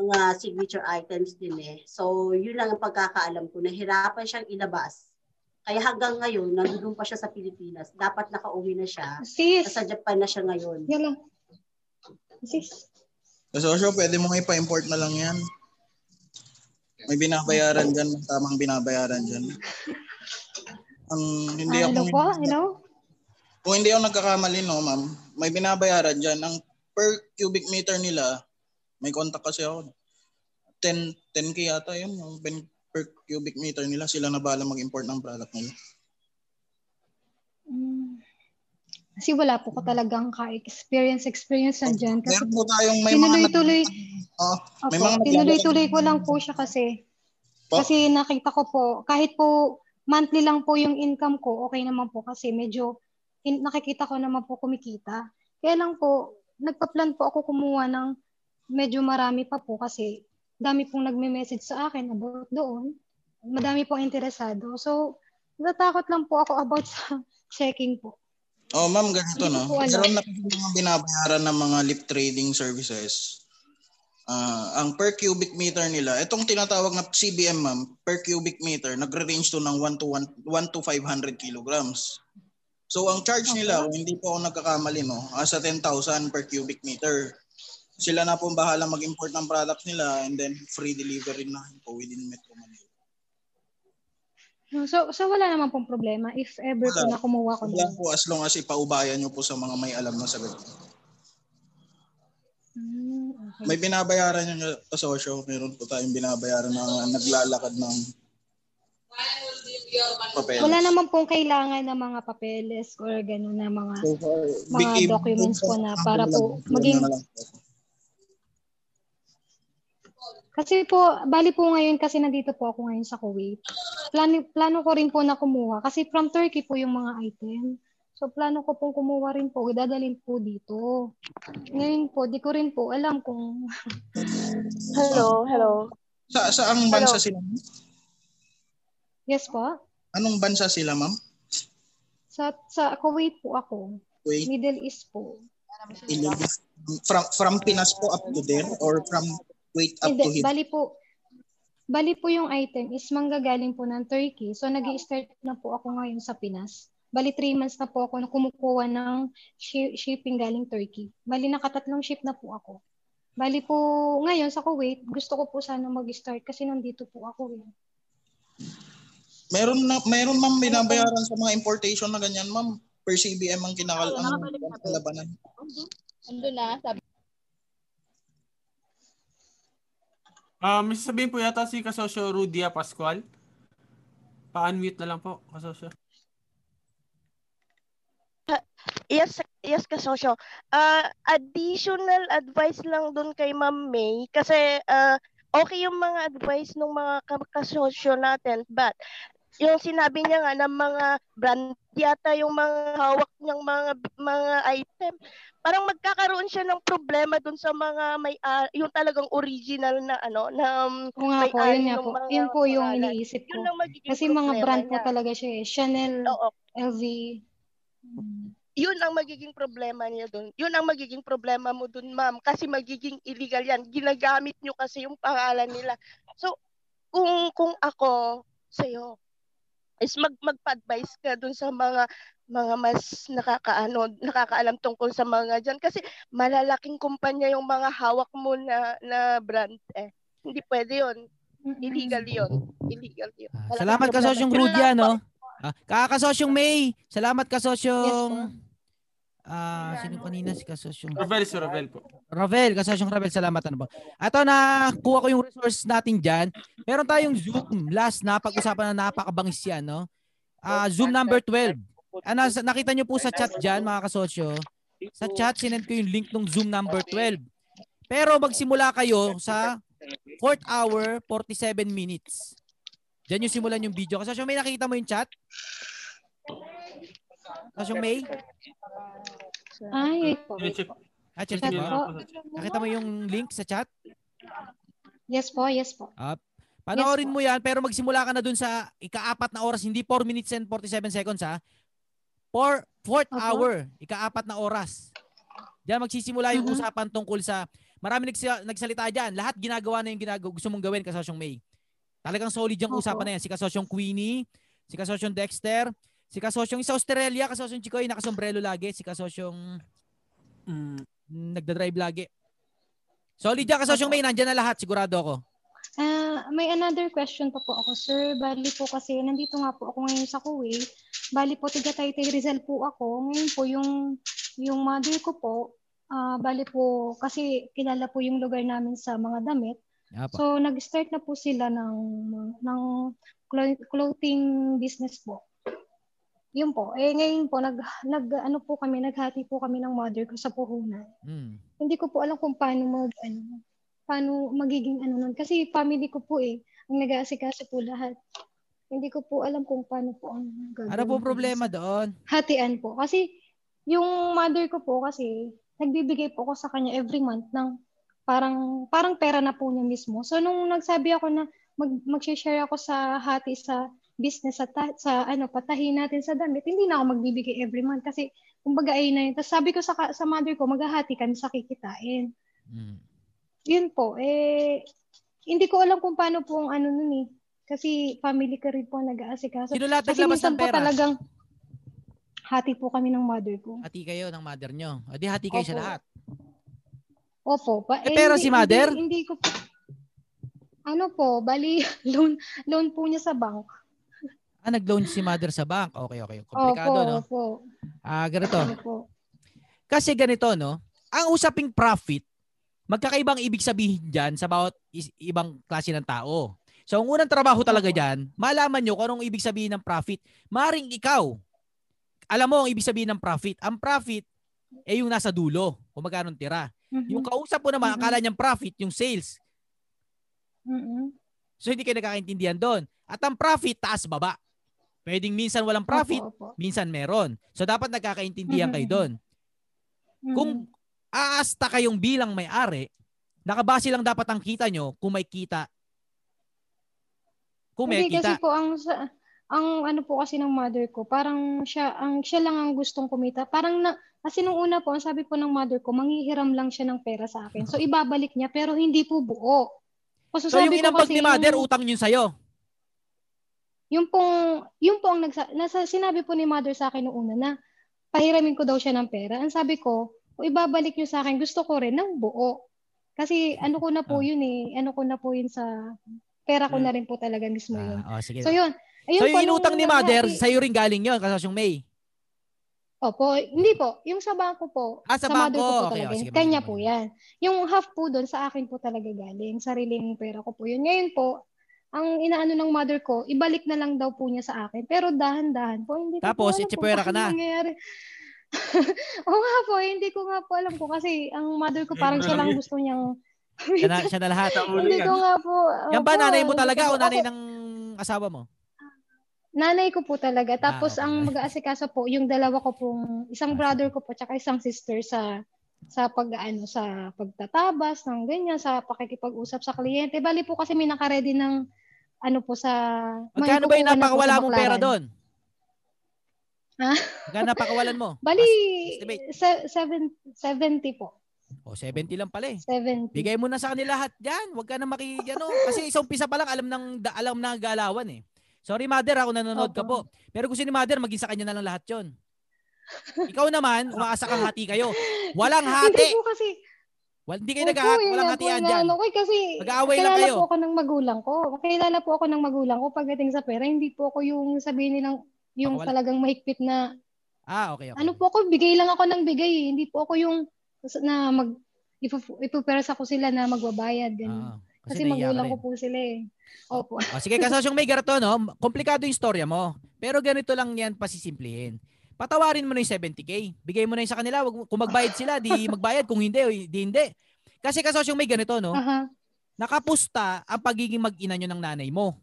[SPEAKER 6] mga signature items din eh. So, yun lang ang pagkakaalam ko. Nahirapan siyang ilabas. Kaya hanggang ngayon, nandun pa siya sa Pilipinas. Dapat nakauwi na siya.
[SPEAKER 5] Sis,
[SPEAKER 6] Nasa Japan na siya ngayon.
[SPEAKER 5] yan lang. Sis,
[SPEAKER 7] Kasosyo, pwede mong ipa-import na lang yan. May binabayaran dyan, may tamang binabayaran dyan. Ang hindi
[SPEAKER 5] ah, hello
[SPEAKER 7] ako,
[SPEAKER 5] po, hello?
[SPEAKER 7] kung hindi ako nagkakamali, no, ma'am, may binabayaran dyan. Ang per cubic meter nila, may contact kasi ako. 10, 10k yata yun, yung ben- per cubic meter nila, sila na bala mag-import ng product nila.
[SPEAKER 5] Mm. Kasi wala po ko talagang ka-experience, experience na dyan. Kasi
[SPEAKER 7] Meron po tayong may mga...
[SPEAKER 5] tinuloy-tuloy,
[SPEAKER 7] Oh, may
[SPEAKER 5] Opo,
[SPEAKER 7] mga
[SPEAKER 5] tinuloy-tuloy ko lang po siya kasi.
[SPEAKER 7] Po?
[SPEAKER 5] Kasi nakita ko po, kahit po monthly lang po yung income ko, okay naman po kasi medyo in, nakikita ko naman po kumikita. Kaya lang po, nagpa-plan po ako kumuha ng medyo marami pa po kasi dami pong nagme-message sa akin about doon. Madami pong interesado. So, natatakot lang po ako about sa checking po.
[SPEAKER 7] Oh, ma'am, ganito no.
[SPEAKER 5] alam.
[SPEAKER 7] Meron na kasi mga binabayaran ng mga lip trading services. Ah, ang per cubic meter nila, itong tinatawag na CBM, ma'am, per cubic meter, nagre-range to ng 1 to 1, 1 to 500 kilograms. So, ang charge nila, kung hindi po ako nagkakamali, no, asa 10,000 per cubic meter. Sila na po bahala mag-import ng products nila and then free delivery na po within Metro Manila.
[SPEAKER 5] So, so wala naman pong problema if ever po
[SPEAKER 7] Wala.
[SPEAKER 5] na kumuha ko
[SPEAKER 7] Wala po as long as ipaubayan nyo po sa mga may alam na sagot.
[SPEAKER 5] Hmm, okay.
[SPEAKER 7] May binabayaran yung kasosyo. Meron po tayong binabayaran na naglalakad ng papeles.
[SPEAKER 5] Wala naman pong kailangan ng mga papeles or gano'n na mga
[SPEAKER 7] So
[SPEAKER 5] mga
[SPEAKER 7] big-
[SPEAKER 5] documents po na para po maging
[SPEAKER 7] po.
[SPEAKER 5] Kasi po bali po ngayon kasi nandito po ako ngayon sa Kuwait. Plano plano ko rin po na kumuha kasi from Turkey po yung mga item. So plano ko pong kumuha rin po, dadalhin po dito. Ngayon po, di ko rin po alam kung
[SPEAKER 8] Hello, hello.
[SPEAKER 7] Sa saang bansa
[SPEAKER 8] Hello.
[SPEAKER 7] sila?
[SPEAKER 5] Yes po.
[SPEAKER 7] Anong bansa sila, ma'am?
[SPEAKER 5] Sa sa Kuwait po ako.
[SPEAKER 7] Wait,
[SPEAKER 5] Middle East po.
[SPEAKER 7] From from Pinas po up to there or from wait up to
[SPEAKER 5] Hindi,
[SPEAKER 7] here?
[SPEAKER 5] bali po, bali po yung item is manggagaling po ng Turkey. So nag start na po ako ngayon sa Pinas. Bali 3 months na po ako na kumukuha ng shi- shipping galing Turkey. Bali nakatatlong ship na po ako. Bali po ngayon sa Kuwait, gusto ko po sana mag-start kasi nandito po ako. Eh.
[SPEAKER 7] Meron na meron ma'am binabayaran sa mga importation na ganyan ma'am. Per CBM ang kinakal ang labanan.
[SPEAKER 8] Ando na, sabi.
[SPEAKER 3] Ah, may sasabihin po yata si Kasosyo Rudia Pascual. Pa-unmute na lang po, Kasosyo.
[SPEAKER 9] Yes, yes kasosyo. Uh, additional advice lang dun kay Ma'am May kasi uh, okay yung mga advice ng mga kasosyo natin but yung sinabi niya nga ng mga brand yata yung mga hawak niyang mga mga item parang magkakaroon siya ng problema dun sa mga may uh, yung talagang original na ano na um,
[SPEAKER 5] Oo nga
[SPEAKER 9] may
[SPEAKER 5] po, yun po. Yun po yung
[SPEAKER 9] pangalan.
[SPEAKER 5] iniisip ko.
[SPEAKER 9] Yun
[SPEAKER 5] Kasi mga brand po
[SPEAKER 9] niya.
[SPEAKER 5] talaga siya eh. Chanel,
[SPEAKER 9] Oo.
[SPEAKER 5] LV.
[SPEAKER 9] yun ang magiging problema niya doon. Yun ang magiging problema mo doon, ma'am. Kasi magiging illegal yan. Ginagamit nyo kasi yung pangalan nila. So, kung kung ako sa'yo, is mag magpa-advise ka doon sa mga mga mas nakakaano, nakakaalam tungkol sa mga diyan kasi malalaking kumpanya yung mga hawak mo na na brand eh. Hindi pwede 'yon. Illegal 'yon. Illegal 'yon.
[SPEAKER 1] Ah, Salamat kasosyong Rudia, no? Ah, kakasosyong May. Salamat kasosyong Ah, sino kanina si kasosyong
[SPEAKER 3] Ravel, si Ravel po.
[SPEAKER 1] Ravel, kasosyong Ravel, salamat ano ba. Ato na kuha ko yung resource natin diyan. Meron tayong Zoom last na pag-usapan na napakabangis yan, no? Ah, Zoom number 12. Ano, sa- nakita niyo po sa chat diyan, mga kasosyo. Sa chat sinend ko yung link ng Zoom number 12. Pero magsimula kayo sa 4th hour 47 minutes. Diyan yung simulan yung video. Kasosyo, may nakita mo yung chat? Kasosyo May?
[SPEAKER 5] Ay, po.
[SPEAKER 3] Sine-check.
[SPEAKER 1] Ah, chat
[SPEAKER 5] Chat
[SPEAKER 1] mo?
[SPEAKER 5] po.
[SPEAKER 1] Nakita mo yung link sa chat?
[SPEAKER 5] Yes po, yes po.
[SPEAKER 1] Ah, panoorin mo yan pero magsimula ka na dun sa ikaapat na oras, hindi 4 minutes and 47 seconds ha. 4 fourth
[SPEAKER 5] Opo.
[SPEAKER 1] hour, ikaapat na oras. Diyan magsisimula yung
[SPEAKER 5] Mhm.
[SPEAKER 1] usapan tungkol sa marami nagsa- nagsalita diyan. Lahat ginagawa na yung ginagawa gusto mong gawin kasosyong May. Talagang solid yung
[SPEAKER 5] Opo.
[SPEAKER 1] usapan na yan. Si kasosyong Queenie, si kasosyong Dexter, si kasosyong sa Australia, kasosyong Chikoy, nakasombrelo lagi, si kasosyong
[SPEAKER 3] Mm.
[SPEAKER 1] nagda-drive lagi. Solid yan kasosyong May, nandiyan na lahat, sigurado ako.
[SPEAKER 5] Ah, may another question pa po ako, sir. Bali po kasi nandito nga po ako ngayon sa Kuwait. Bali po tiga Taytay Rizal po ako. Ngayon po yung yung mother ko po, ah bali po kasi kilala po yung lugar namin sa mga damit.
[SPEAKER 1] Apo.
[SPEAKER 5] So nag-start na po sila ng ng clo- clothing business po. Yun po. Eh ngayon po nag nag ano po kami, naghati po kami ng mother ko sa puhunan
[SPEAKER 1] Hmm.
[SPEAKER 5] hindi ko po alam kung paano mag ano, paano magiging ano nun. Kasi family ko po eh, ang nag-aasikaso po lahat. Hindi ko po alam kung paano po ang gagawin.
[SPEAKER 1] Ano po problema doon?
[SPEAKER 5] Hatian po. Kasi yung mother ko po kasi nagbibigay po ako sa kanya every month ng parang parang pera na po niya mismo. So nung nagsabi ako na mag mag-share ako sa hati sa business sa ta- sa ano patahin natin sa damit, hindi na ako magbibigay every month kasi kumbaga ay na yun. Tapos sabi ko sa sa mother ko, maghahati kami sa kikitain.
[SPEAKER 1] Hmm.
[SPEAKER 5] Yun po, eh, hindi ko alam kung paano po ang ano nun eh. Kasi family ka rin po nag-aasikaso.
[SPEAKER 1] Sino lahat
[SPEAKER 5] Kasi minsan po talagang hati po kami ng mother ko.
[SPEAKER 1] Hati kayo ng mother nyo. O di hati kayo sa
[SPEAKER 5] Opo.
[SPEAKER 1] lahat.
[SPEAKER 5] Opo. Pa,
[SPEAKER 1] Eh, pero si mother?
[SPEAKER 5] Hindi, hindi ko po. Ano po, bali, loan, loan po niya sa bank.
[SPEAKER 1] Ah, nag-loan si mother sa bank. Okay, okay. Komplikado,
[SPEAKER 5] opo,
[SPEAKER 1] no?
[SPEAKER 5] opo.
[SPEAKER 1] Ah, ganito.
[SPEAKER 5] Opo.
[SPEAKER 1] Kasi ganito, no? Ang usaping profit, magkakaibang ibig sabihin dyan sa bawat is- ibang klase ng tao. So, ang unang trabaho talaga dyan, malaman nyo kung anong ibig sabihin ng profit. Maring ikaw, alam mo ang ibig sabihin ng profit. Ang profit, eh yung nasa dulo, kung magkano tira.
[SPEAKER 5] Mhm.
[SPEAKER 1] Yung kausap mo naman,
[SPEAKER 5] Mhm.
[SPEAKER 1] akala niyang profit, yung sales.
[SPEAKER 5] Mhm.
[SPEAKER 1] So, hindi kayo nagkakaintindihan doon. At ang profit, taas-baba. Pwedeng minsan walang profit,
[SPEAKER 5] Opo, opo.
[SPEAKER 1] minsan meron. So, dapat nagkakaintindihan
[SPEAKER 5] Mhm,
[SPEAKER 1] kayo doon.
[SPEAKER 5] Mhm.
[SPEAKER 1] Kung aasta kayong bilang may-ari, nakabase lang dapat ang kita nyo kung may kita. Kung may
[SPEAKER 5] Hindi kasi
[SPEAKER 1] kita.
[SPEAKER 5] po ang sa ang ano po kasi ng mother ko, parang siya ang siya lang ang gustong kumita. Parang na kasi nung una po, ang sabi po ng mother ko, manghihiram lang siya ng pera sa akin. So ibabalik niya pero hindi po buo. Kasi
[SPEAKER 1] So, yung
[SPEAKER 5] sabi ko
[SPEAKER 1] inampag
[SPEAKER 5] kasi
[SPEAKER 1] ni mother,
[SPEAKER 5] yung-
[SPEAKER 1] utang yun sa'yo.
[SPEAKER 5] Yung pong, yung pong nagsa, nasa, sinabi po ni mother sa akin noong una na pahiramin ko daw siya ng pera. Ang sabi ko, kung ibabalik niyo sa akin, gusto ko rin ng buo. Kasi ano ko na po
[SPEAKER 1] Ah.
[SPEAKER 5] yun eh, ano ko na po yun sa, pera ko
[SPEAKER 1] Hmm.
[SPEAKER 5] na rin po talaga mismo yun.
[SPEAKER 1] Ah, oh, sige.
[SPEAKER 5] So yun, Ayun
[SPEAKER 1] So
[SPEAKER 5] po,
[SPEAKER 1] yung inutang ni mother,
[SPEAKER 5] nag-
[SPEAKER 1] sa'yo rin galing yun, kasosyong May.
[SPEAKER 5] Opo, hindi po. Yung sa bangko po,
[SPEAKER 1] Ah, sa
[SPEAKER 5] mother
[SPEAKER 1] bangko.
[SPEAKER 5] ko po
[SPEAKER 1] Okay,
[SPEAKER 5] talaga.
[SPEAKER 1] oh,
[SPEAKER 5] yun.
[SPEAKER 1] sige,
[SPEAKER 5] Kanya po yan. Yung half po doon sa akin po talaga galing. Sariling pera ko po yun. Ngayon po, ang inaano ng mother ko, ibalik na lang daw po niya sa akin. Pero dahan-dahan po, hindi ko
[SPEAKER 1] Tapos,
[SPEAKER 5] po alam kung
[SPEAKER 1] ka na.
[SPEAKER 5] nangyayari. Oo nga po, hindi ko nga po alam po kasi ang mother ko parang siya lang gusto niyang
[SPEAKER 1] Siya na, siya na lahat.
[SPEAKER 5] hindi ko nga po.
[SPEAKER 1] Yan ba, nanay mo talaga
[SPEAKER 5] ko
[SPEAKER 1] o nanay ng asawa mo?
[SPEAKER 5] Nanay ko po talaga. Tapos
[SPEAKER 1] okay.
[SPEAKER 5] ang mag-aasikaso po, yung dalawa ko pong, isang brother ko po, tsaka isang sister sa sa pag ano sa pagtatabas ng ganyan sa pakikipag-usap sa kliyente. Bali po kasi may naka-ready ng ano po sa
[SPEAKER 1] Magkano ba yung napakawala mong pera doon?
[SPEAKER 5] Ha?
[SPEAKER 1] Magkano napakawalan mo?
[SPEAKER 5] Bali se- seven, 70 po.
[SPEAKER 1] O, 70 lang pala eh.
[SPEAKER 5] 70.
[SPEAKER 1] Bigay mo na sa kanila lahat diyan. Huwag ka na maki ano, kasi isang umpisa pa lang alam ng alam na galawan eh. Sorry mother, ako nanonood ka po. Pero gusto ni mother maging sa kanya na lang lahat 'yon. Ikaw naman, umaasa kang hati kayo. Walang
[SPEAKER 5] Hindi
[SPEAKER 1] hati.
[SPEAKER 5] po kasi
[SPEAKER 1] Wal, hindi kayo
[SPEAKER 5] yun
[SPEAKER 1] walang hatian diyan.
[SPEAKER 5] Ano eh, kasi
[SPEAKER 1] Mag-aaway lang kayo.
[SPEAKER 5] po ako ng magulang ko. Kilala po ako ng magulang ko pagdating sa pera. Hindi po ako yung sabihin nilang yung
[SPEAKER 1] Pakawala.
[SPEAKER 5] talagang mahigpit na
[SPEAKER 1] Ah, okay, okay.
[SPEAKER 5] ano po ako, bigay lang ako ng bigay. eh. Hindi po ako yung na mag ipu- ipupersa ko sila na magbabayad. Ganun.
[SPEAKER 1] Ah,
[SPEAKER 5] kasi
[SPEAKER 1] naiiyak ka
[SPEAKER 5] magulang ko po sila eh. Opo.
[SPEAKER 1] O, sige, kasasyong may garato, no? Komplikado yung storya mo. Pero ganito lang yan pasisimplihin. Patawarin mo na yung 70k. Bigay mo na yung sa kanila. Wag, kung magbayad sila, di magbayad. Kung hindi, o di hindi. Kasi kasasyong may ganito, no?
[SPEAKER 5] Aha.
[SPEAKER 1] Nakapusta ang pagiging mag-ina nyo ng nanay mo.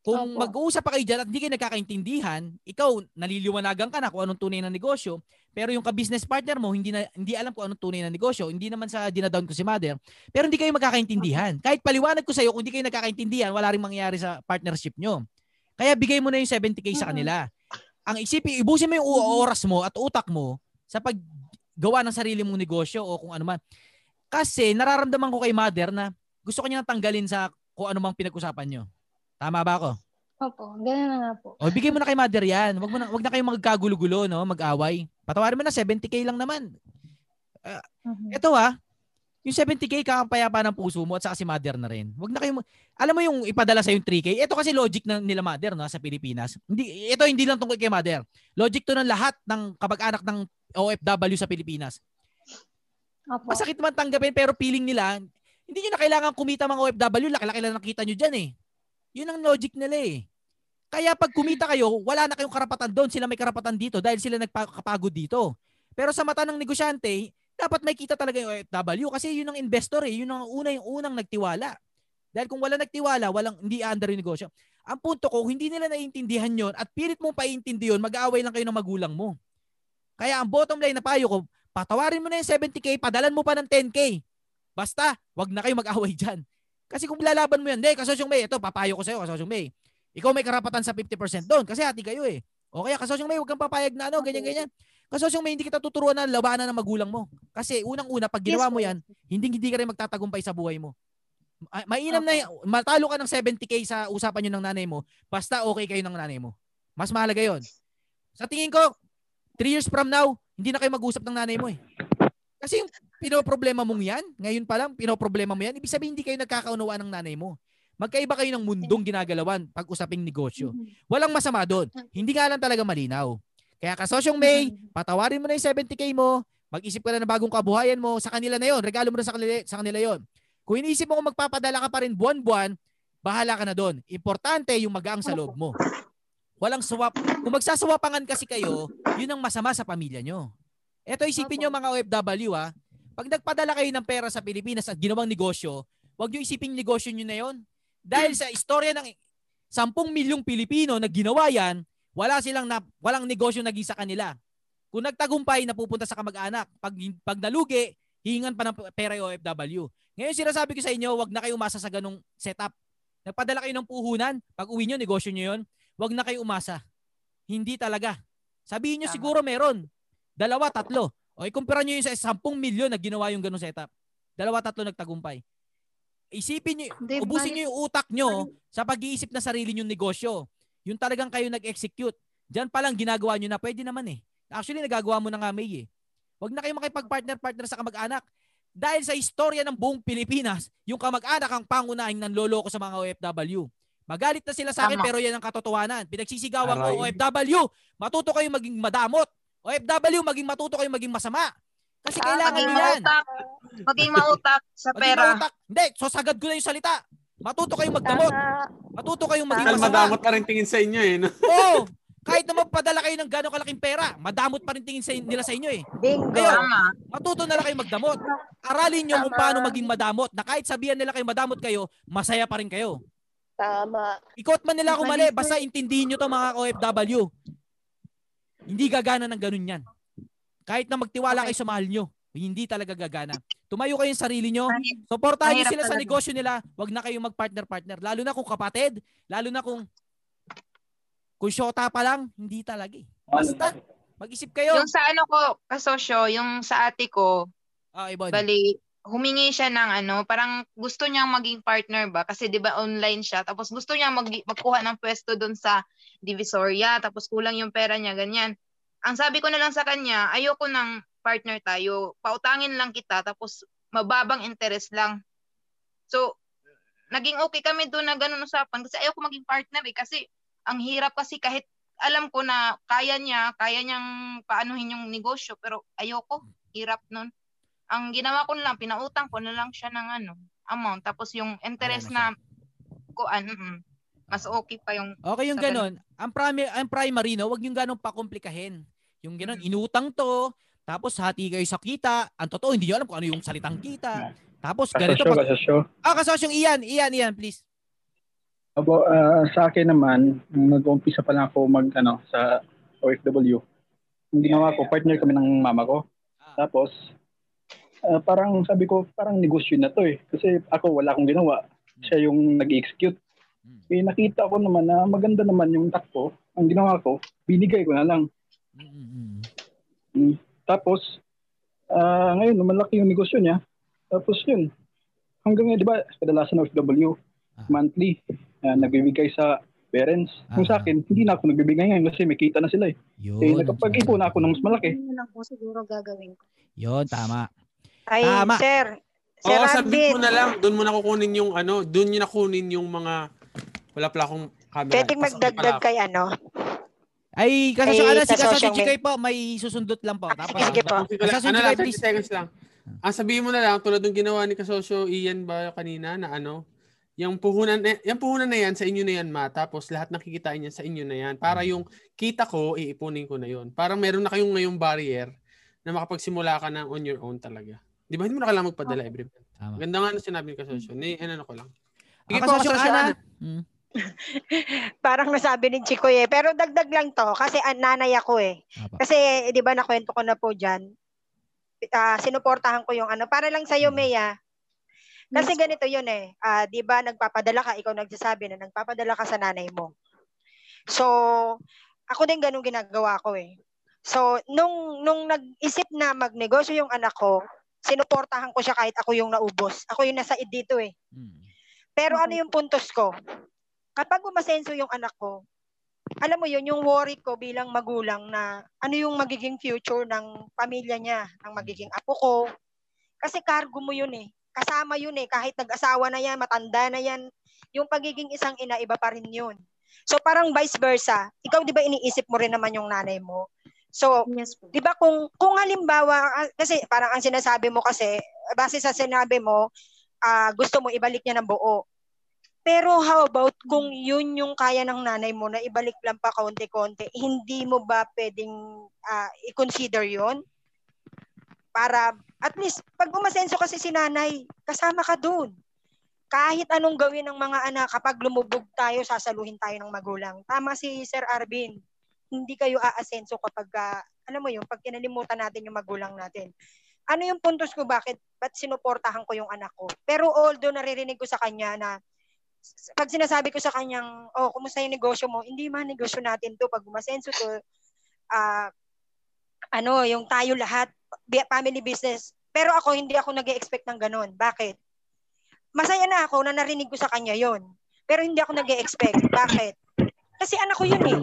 [SPEAKER 1] Kung
[SPEAKER 5] Opo.
[SPEAKER 1] mag-uusap pa kayo dyan at hindi kayo nagkakaintindihan, ikaw, naliliwanagan ka na kung anong tunay na negosyo, pero yung ka-business partner mo, hindi, na, hindi alam kung anong tunay na negosyo, hindi naman sa dinadown ko si mother, pero hindi kayo magkakaintindihan. Kahit paliwanag ko sa iyo, kung hindi kayo nagkakaintindihan, wala rin mangyayari sa partnership nyo. Kaya bigay mo na yung 70k sa kanila. Ang isipin, ibusin mo yung u- oras mo at utak mo sa paggawa ng sarili mong negosyo o kung ano man. Kasi nararamdaman ko kay mother na gusto ko niya tanggalin sa kung ano mang pinag-usapan nyo. Tama ba ako?
[SPEAKER 5] Opo. Ganun na nga po.
[SPEAKER 1] O bigay mo na kay mother yan. Wag mo na wag na kayong magkagulo-gulo, no, mag-away. Patawarin mo na 70k lang naman.
[SPEAKER 5] Mhm.
[SPEAKER 1] Ito ha, yung 70k kakapayapa ng puso mo at saka si mother na rin. Wag na kayong alam mo yung ipadala sa yung 3k. Ito kasi logic ng nila mother no sa Pilipinas. Hindi ito hindi lang tungkol kay mother. Logic to ng lahat ng kamag-anak ng OFW sa Pilipinas.
[SPEAKER 5] Opo.
[SPEAKER 1] Masakit man tanggapin pero feeling nila hindi nyo na kailangan kumita mga OFW, laki-laki lang nakita nyo dyan eh. Yun ang logic nila eh. Kaya pag kumita kayo, wala na kayong karapatan doon. Sila may karapatan dito dahil sila nagkapagod dito. Pero sa mata ng negosyante, dapat may kita talaga yung OFW kasi yun ang investor eh. Yun ang una yung unang nagtiwala. Dahil kung wala nagtiwala, walang hindi under yung negosyo. Ang punto ko, hindi nila naiintindihan yon at pilit mong paiintindi yun, mag-aaway lang kayo ng magulang mo. Kaya ang bottom line na payo ko, patawarin mo na yung 70k, padalan mo pa ng 10k. Basta, wag na kayo mag-away dyan. Kasi kung lalaban mo yan, hindi, kasosyong May, ito, papayo ko sa'yo, kasosyong May. Ikaw may karapatan sa 50% doon kasi hati kayo eh. O kaya kasosyong May, wag kang papayag na ano, ganyan-ganyan. Kasosyong May, hindi kita tuturuan na labanan ng magulang mo. Kasi unang-una, pag ginawa mo yan, hindi hindi ka rin magtatagumpay sa buhay mo. Ma- Mainam na, y- matalo ka ng 70k sa usapan nyo ng nanay mo, basta okay kayo ng nanay mo. Mas mahalaga yon. Sa tingin ko, 3 years from now, hindi na kayo mag-usap ng nanay mo eh. Kasi yung pinoproblema mong yan, ngayon pa lang, pinoproblema mo yan, ibig sabihin hindi kayo nagkakaunawaan ng nanay mo. Magkaiba kayo ng mundong ginagalawan pag usaping negosyo. Walang masama doon. Hindi nga lang talaga malinaw. Kaya kasosyong May, patawarin mo na yung 70k mo, mag-isip ka na ng bagong kabuhayan mo, sa kanila na yon regalo mo na sa kanila, sa kanila yon Kung iniisip mo kung magpapadala ka pa rin buwan-buwan, bahala ka na doon. Importante yung magaang sa loob mo. Walang swap. Kung magsaswapangan kasi kayo, yun ang masama sa pamilya nyo. Eto isipin nyo mga OFW ha, pag nagpadala kayo ng pera sa Pilipinas at ginawang negosyo, wag nyo isipin negosyo nyo na yon. Dahil sa istorya ng 10 milyong Pilipino na ginawa yan, wala silang na, walang negosyo naging sa kanila. Kung nagtagumpay, napupunta sa kamag-anak. Pag, pag nalugi, hihingan pa ng pera yung OFW. Ngayon sinasabi ko sa inyo, wag na kayo umasa sa ganong setup. Nagpadala kayo ng puhunan, pag uwi nyo, negosyo nyo yun, wag na kayo umasa. Hindi talaga. Sabihin nyo
[SPEAKER 5] Tama.
[SPEAKER 1] siguro meron. Dalawa, tatlo. O ikumpara nyo yun sa 10 milyon na ginawa yung ganong setup. Dalawa, tatlo nagtagumpay. Isipin nyo, ubusin nyo yung utak nyo sa pag-iisip na sarili nyong negosyo. Yung talagang kayo nag-execute. Diyan pa lang ginagawa nyo na pwede naman eh. Actually, nagagawa mo na nga May eh. Huwag na kayo makipag-partner-partner sa kamag-anak. Dahil sa istorya ng buong Pilipinas, yung kamag-anak ang pangunahing nanloloko sa mga OFW. Magalit na sila sa akin
[SPEAKER 10] Tama.
[SPEAKER 1] pero yan ang katotohanan. Pinagsisigawan ko. OFW, matuto kayo maging madamot. OFW, maging matuto kayo maging masama. Kasi kailangan
[SPEAKER 10] maging
[SPEAKER 1] nyo yan.
[SPEAKER 10] mautak. Maging mautak sa
[SPEAKER 1] Maging
[SPEAKER 10] pera.
[SPEAKER 1] mautak. Hindi, so sagad ko na yung salita. Matuto kayong magdamot. Matuto kayong maging masama.
[SPEAKER 3] madamot pa rin tingin sa inyo eh. No?
[SPEAKER 1] Oo. Kahit na magpadala kayo ng gano'ng kalaking pera, madamot pa rin tingin sa, nila sa inyo eh.
[SPEAKER 5] Bingo.
[SPEAKER 1] Ngayon,
[SPEAKER 10] Tama.
[SPEAKER 1] matuto na lang kayo magdamot. Aralin nyo kung paano maging madamot na kahit sabihan nila kayo madamot kayo, masaya pa rin kayo.
[SPEAKER 11] Tama.
[SPEAKER 1] Ikot man nila ako mali, basta intindihin nyo to mga OFW. Hindi gagana ng ganun yan. Kahit na magtiwala kayo sa mahal nyo, hindi talaga gagana. Tumayo kayo sa sarili nyo, supportahan nyo sila sa negosyo nila, wag na kayong mag-partner-partner. Lalo na kung kapatid, lalo na kung kung syota pa lang, hindi talaga eh. Basta, mag-isip kayo.
[SPEAKER 10] Yung sa ano ko, kasosyo, yung sa ate ko,
[SPEAKER 1] Ah, Ibon.
[SPEAKER 10] bali, humingi siya ng ano, parang gusto niyang maging partner ba? Kasi 'di ba online siya. Tapos gusto niya mag magkuha ng pwesto doon sa Divisoria, tapos kulang yung pera niya, ganyan. Ang sabi ko na lang sa kanya, ayoko ng partner tayo. Pautangin lang kita tapos mababang interest lang. So, naging okay kami doon na ganun usapan kasi ayoko maging partner eh kasi ang hirap kasi kahit alam ko na kaya niya, kaya niyang paanuhin yung negosyo pero ayoko, hirap nun. Ang ginawa ko lang, pinautang ko na lang siya ng ano, amount tapos yung interest na ko ano, mas okay pa yung
[SPEAKER 1] Okay yung
[SPEAKER 10] sa
[SPEAKER 1] ganon. Ang primary, ang primary no, wag yung ganon pakomplikahin. Yung ganon, inutang to, tapos hati kayo sa kita. Ang totoo, hindi nyo alam kung ano yung salitang kita. Tapos ganito.
[SPEAKER 12] Kasosyo,
[SPEAKER 1] Pag,
[SPEAKER 12] kasosyo.
[SPEAKER 1] ah, kasosyong Ian, Ian, Ian, please.
[SPEAKER 12] Abo, ah, sa akin naman, nag-umpisa pa lang ako mag, ano, sa OFW, yung ginawa ko, partner kami ng mama ko. Tapos, ah, parang sabi ko, parang negosyo na to eh. Kasi ako, wala akong ginawa. Siya yung nag-execute. Eh, nakita ko naman na maganda naman yung takbo. Ang ginawa ko, binigay ko na lang. Mm. Tapos, ah, ngayon, lumalaki yung negosyo niya. Tapos yun, hanggang ngayon, di ba, kadalasan ng OFW, monthly, ah, nagbibigay sa parents. Kung sa akin, hindi na ako nagbibigay ngayon kasi may kita na sila eh. Eh, nakapag-ipon na ako ng mas malaki.
[SPEAKER 5] Yun lang po siguro gagawin ko.
[SPEAKER 1] Yon, tama.
[SPEAKER 11] Ay,
[SPEAKER 1] Tama.
[SPEAKER 11] sir. Sir
[SPEAKER 3] Oo, sabit mo na lang. Doon mo na kukunin yung ano, doon nyo na kunin yung mga wala pala akong camera.
[SPEAKER 11] Pwedeng magdagdag kay ano.
[SPEAKER 1] Ay, kasosyo, ano, si kasosyo Chikay po, may susundot lang po. Tapos,
[SPEAKER 11] sige po.
[SPEAKER 3] Sige.
[SPEAKER 1] Kasosyo
[SPEAKER 3] Ano
[SPEAKER 1] Chikay,
[SPEAKER 3] lang, 30
[SPEAKER 1] please.
[SPEAKER 3] seconds lang. Ah, sabihin mo na lang, tulad ng ginawa ni Kasosyo Ian ba kanina na ano, yung puhunan, eh, yung puhunan na yan, sa inyo na yan, ma. Tapos lahat ng kikitain niya sa inyo na yan. Para yung kita ko, iipunin ko na yun. Parang meron na kayong ngayong barrier na makapagsimula ka na on your own talaga. Di ba? Hindi mo na kailangan magpadala every month.
[SPEAKER 1] Tama.
[SPEAKER 3] Ganda nga na sinabi ni Kasosyo. Ni, ano ko lang. Sige
[SPEAKER 1] Ah,
[SPEAKER 3] po,
[SPEAKER 1] Kasosyo
[SPEAKER 3] Kasosyo
[SPEAKER 1] Ana.
[SPEAKER 3] Ana.
[SPEAKER 1] Hmm.
[SPEAKER 11] Parang nasabi ni Chico eh. Pero dagdag lang to kasi ang nanay ako eh. Kasi eh, di ba nakwento ko na po dyan. Ah, sinuportahan ko yung ano. Para lang sa'yo, Mea. Kasi ganito yun eh. Ah, di ba nagpapadala ka, ikaw nagsasabi na nagpapadala ka sa nanay mo. So, ako din ganun ginagawa ko eh. So, nung, nung nag-isip na magnegosyo yung anak ko, sinuportahan ko siya kahit ako yung naubos. Ako yung nasa id dito eh. Pero ano yung puntos ko? Kapag umasenso yung anak ko, alam mo yun, yung worry ko bilang magulang na ano yung magiging future ng pamilya niya, ng magiging apo ko. Kasi cargo mo yun eh. Kasama yun eh. Kahit nag-asawa na yan, matanda na yan, yung pagiging isang ina, iba pa rin yun. So parang vice versa. Ikaw di ba iniisip mo rin naman yung nanay mo? So, di ba kung kung halimbawa kasi parang ang sinasabi mo kasi base sa sinabi mo, ah, gusto mo ibalik niya ng buo. Pero how about kung yun yung kaya ng nanay mo na ibalik lang pa kaunti-konti, hindi mo ba pwedeng ah, i-consider yon Para at least pag umasenso kasi si nanay, kasama ka doon. Kahit anong gawin ng mga anak, kapag lumubog tayo, sasaluhin tayo ng magulang. Tama si Sir Arvin. Hindi kayo aasenso kapag, ah, alam mo yung pag kinalimutan natin yung magulang natin. Ano yung puntos ko bakit, ba't sinuportahan ko yung anak ko? Pero although naririnig ko sa kanya na pag sinasabi ko sa kanyang, oh, kumusta yung negosyo mo? Hindi man negosyo natin to. Pag umasenso to, ah, ano, yung tayo lahat, family business. Pero ako, hindi ako nag expect ng ganun. Bakit? Masaya na ako na narinig ko sa kanya yon Pero hindi ako nag expect Bakit? Kasi anak ko yun eh.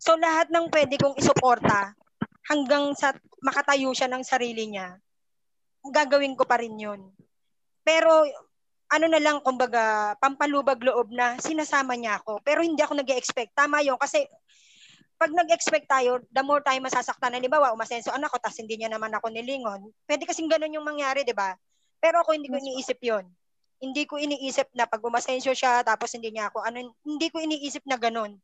[SPEAKER 11] So lahat ng pwede kong isuporta hanggang sa makatayo siya ng sarili niya, gagawin ko pa rin yun. Pero ano na lang, kumbaga, pampalubag loob na sinasama niya ako. Pero hindi ako nag expect Tama yun. Kasi pag nag-expect tayo, the more tayo masasaktan. Halimbawa, umasenso anak ko, tapos hindi niya naman ako nilingon. Pwede kasing ganun yung mangyari, di ba? Pero ako hindi ko iniisip yon Hindi ko iniisip na pag umasensyo siya, tapos hindi niya ako, ano, hindi ko iniisip na ganun.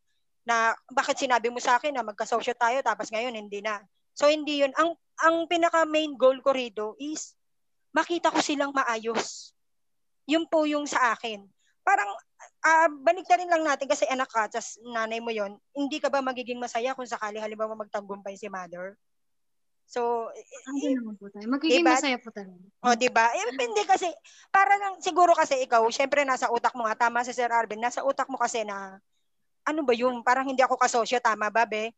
[SPEAKER 11] Na bakit sinabi mo sa akin na magkasosyo tayo, tapos ngayon hindi na. So hindi yun. Ang, ang pinaka main goal ko rito is makita ko silang maayos yun po yung sa akin. Parang uh, baliktarin lang natin kasi anak ka, tas nanay mo yon hindi ka ba magiging masaya kung sakali halimbawa magtagumpay si mother? So,
[SPEAKER 5] hindi naman po tayo. Magiging diba? masaya po tayo.
[SPEAKER 11] O, di ba? Eh, hindi kasi, para lang, siguro kasi ikaw, syempre nasa utak mo nga, tama si Sir Arvin, nasa utak mo kasi na, ano ba yun? Parang hindi ako kasosyo, tama ba, be?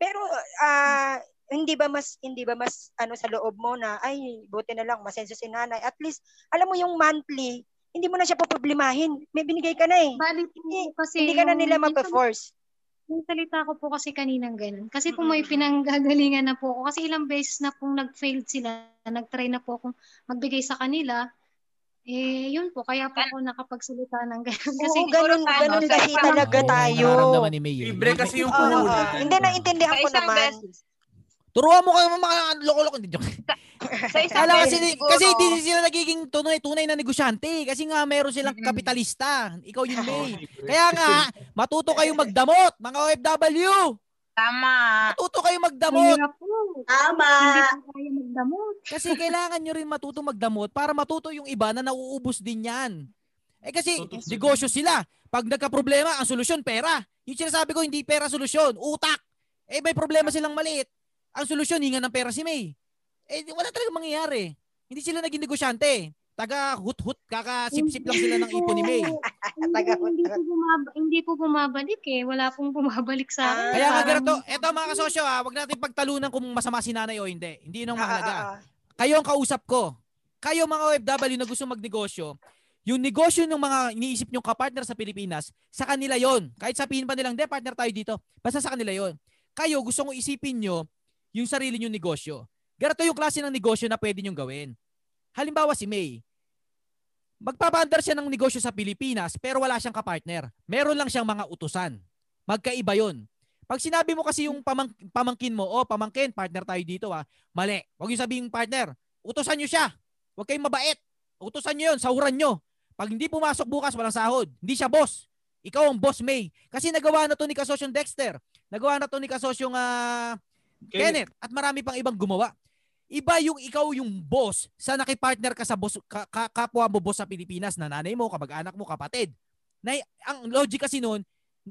[SPEAKER 11] Pero, ah, uh, hindi ba mas hindi ba mas ano sa loob mo na ay buti na lang masenso si nanay at least alam mo yung monthly hindi mo na siya poproblemahin may binigay ka na eh
[SPEAKER 5] Bali
[SPEAKER 11] hindi,
[SPEAKER 5] kasi
[SPEAKER 11] hindi ka na nila mape-force
[SPEAKER 5] yung salita ko po kasi kaninang ganun. Kasi po may pinanggagalingan na po ako. Kasi ilang beses na pong nag-failed sila. Nag-try na po akong magbigay sa kanila. Eh, yun po. Kaya po ako nakapagsalita ng ganun. Kasi
[SPEAKER 11] Oo, ganun, ganun kasi talaga tayo.
[SPEAKER 3] Libre kasi yung
[SPEAKER 11] oo. Hindi, naintindihan ko naman.
[SPEAKER 1] Turuan mo kayo mga loko-loko. Hindi joke.
[SPEAKER 10] Sa isang
[SPEAKER 1] kasi,
[SPEAKER 10] siguro-
[SPEAKER 1] kasi hindi sila nagiging tunay, tunay na negosyante. Kasi nga meron silang kapitalista. Ikaw yung May. Kaya nga, matuto kayong magdamot, mga OFW.
[SPEAKER 10] Tama.
[SPEAKER 1] Matuto kayong magdamot.
[SPEAKER 6] Tama.
[SPEAKER 5] Hindi po kaya magdamot.
[SPEAKER 1] Kasi kailangan nyo rin matuto magdamot para matuto yung iba na nauubos din yan. Eh kasi negosyo sila. Pag nagka-problema, ang solusyon pera. Yung sinasabi ko, hindi pera solusyon, utak. Eh may problema silang maliit. Ang solusyon, hinga ng pera si May. Eh, wala talaga mangyayari. Hindi sila naging negosyante. Taga hut-hut, kakasipsip lang sila ng ipon ni May.
[SPEAKER 5] Taga hindi, po bumab- hindi po bumabalik eh. Wala pong bumabalik sa akin.
[SPEAKER 1] Kaya nga
[SPEAKER 5] Parang-
[SPEAKER 1] ganito, eto mga kasosyo ha, wag natin pagtalunan kung masama si nanay o hindi. Hindi yun ang
[SPEAKER 11] Ah,
[SPEAKER 1] mahalaga. Kayo ang kausap ko. Kayo mga OFW na gusto magnegosyo, yung negosyo ng mga iniisip nyong kapartner sa Pilipinas, sa kanila yon. Kahit sabihin pa nilang, de, partner tayo dito. Basta sa kanila yon. Kayo, gusto kong isipin nyo, yung sarili nyong negosyo. Ganito yung klase ng negosyo na pwede nyong gawin. Halimbawa si May, magpapandar siya ng negosyo sa Pilipinas pero wala siyang kapartner. Meron lang siyang mga utusan. Magkaiba yon. Pag sinabi mo kasi yung pamang, pamangkin mo, oh pamangkin, partner tayo dito ha, mali. Huwag yung sabihin partner, utusan nyo siya. Huwag kayong mabait. Utusan nyo yun, sahuran nyo. Pag hindi pumasok bukas, walang sahod. Hindi siya boss. Ikaw ang boss May. Kasi nagawa na to ni Kasosyong Dexter. Nagawa na to ni Kasosyong uh, Kenneth. At marami pang ibang gumawa. Iba yung ikaw yung boss sa nakipartner ka sa boss, ka, ka, kapwa mo boss sa Pilipinas na nanay mo, kamag-anak mo, kapatid. Na, ang logic kasi noon,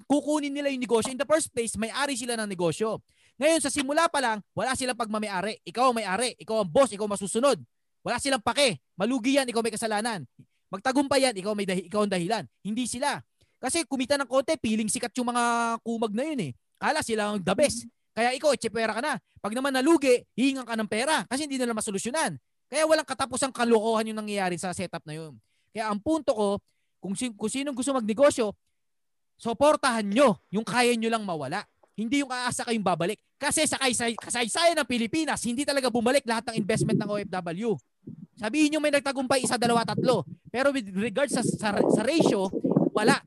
[SPEAKER 1] kukunin nila yung negosyo. In the first place, may-ari sila ng negosyo. Ngayon, sa simula pa lang, wala silang pagmamayari. Ikaw ang may-ari. Ikaw ang boss. Ikaw masusunod. Wala silang pake. Malugi yan. Ikaw may kasalanan. Magtagumpay yan. Ikaw, may dahi, ikaw ang dahilan. Hindi sila. Kasi kumita ng konti, piling sikat yung mga kumag na yun eh. Kala sila ang the best. Kaya ikaw, pera ka na. Pag naman nalugi, hihingan ka ng pera kasi hindi nila masolusyonan. Kaya walang katapusang kalokohan yung nangyayari sa setup na yun. Kaya ang punto ko, kung, sin- kung sino gusto magnegosyo, suportahan nyo yung kaya nyo lang mawala. Hindi yung aasa kayong babalik. Kasi sa kasaysayan ng Pilipinas, hindi talaga bumalik lahat ng investment ng OFW. Sabihin nyo may nagtagumpay isa, dalawa, tatlo. Pero with regards sa, sa, sa ratio, wala.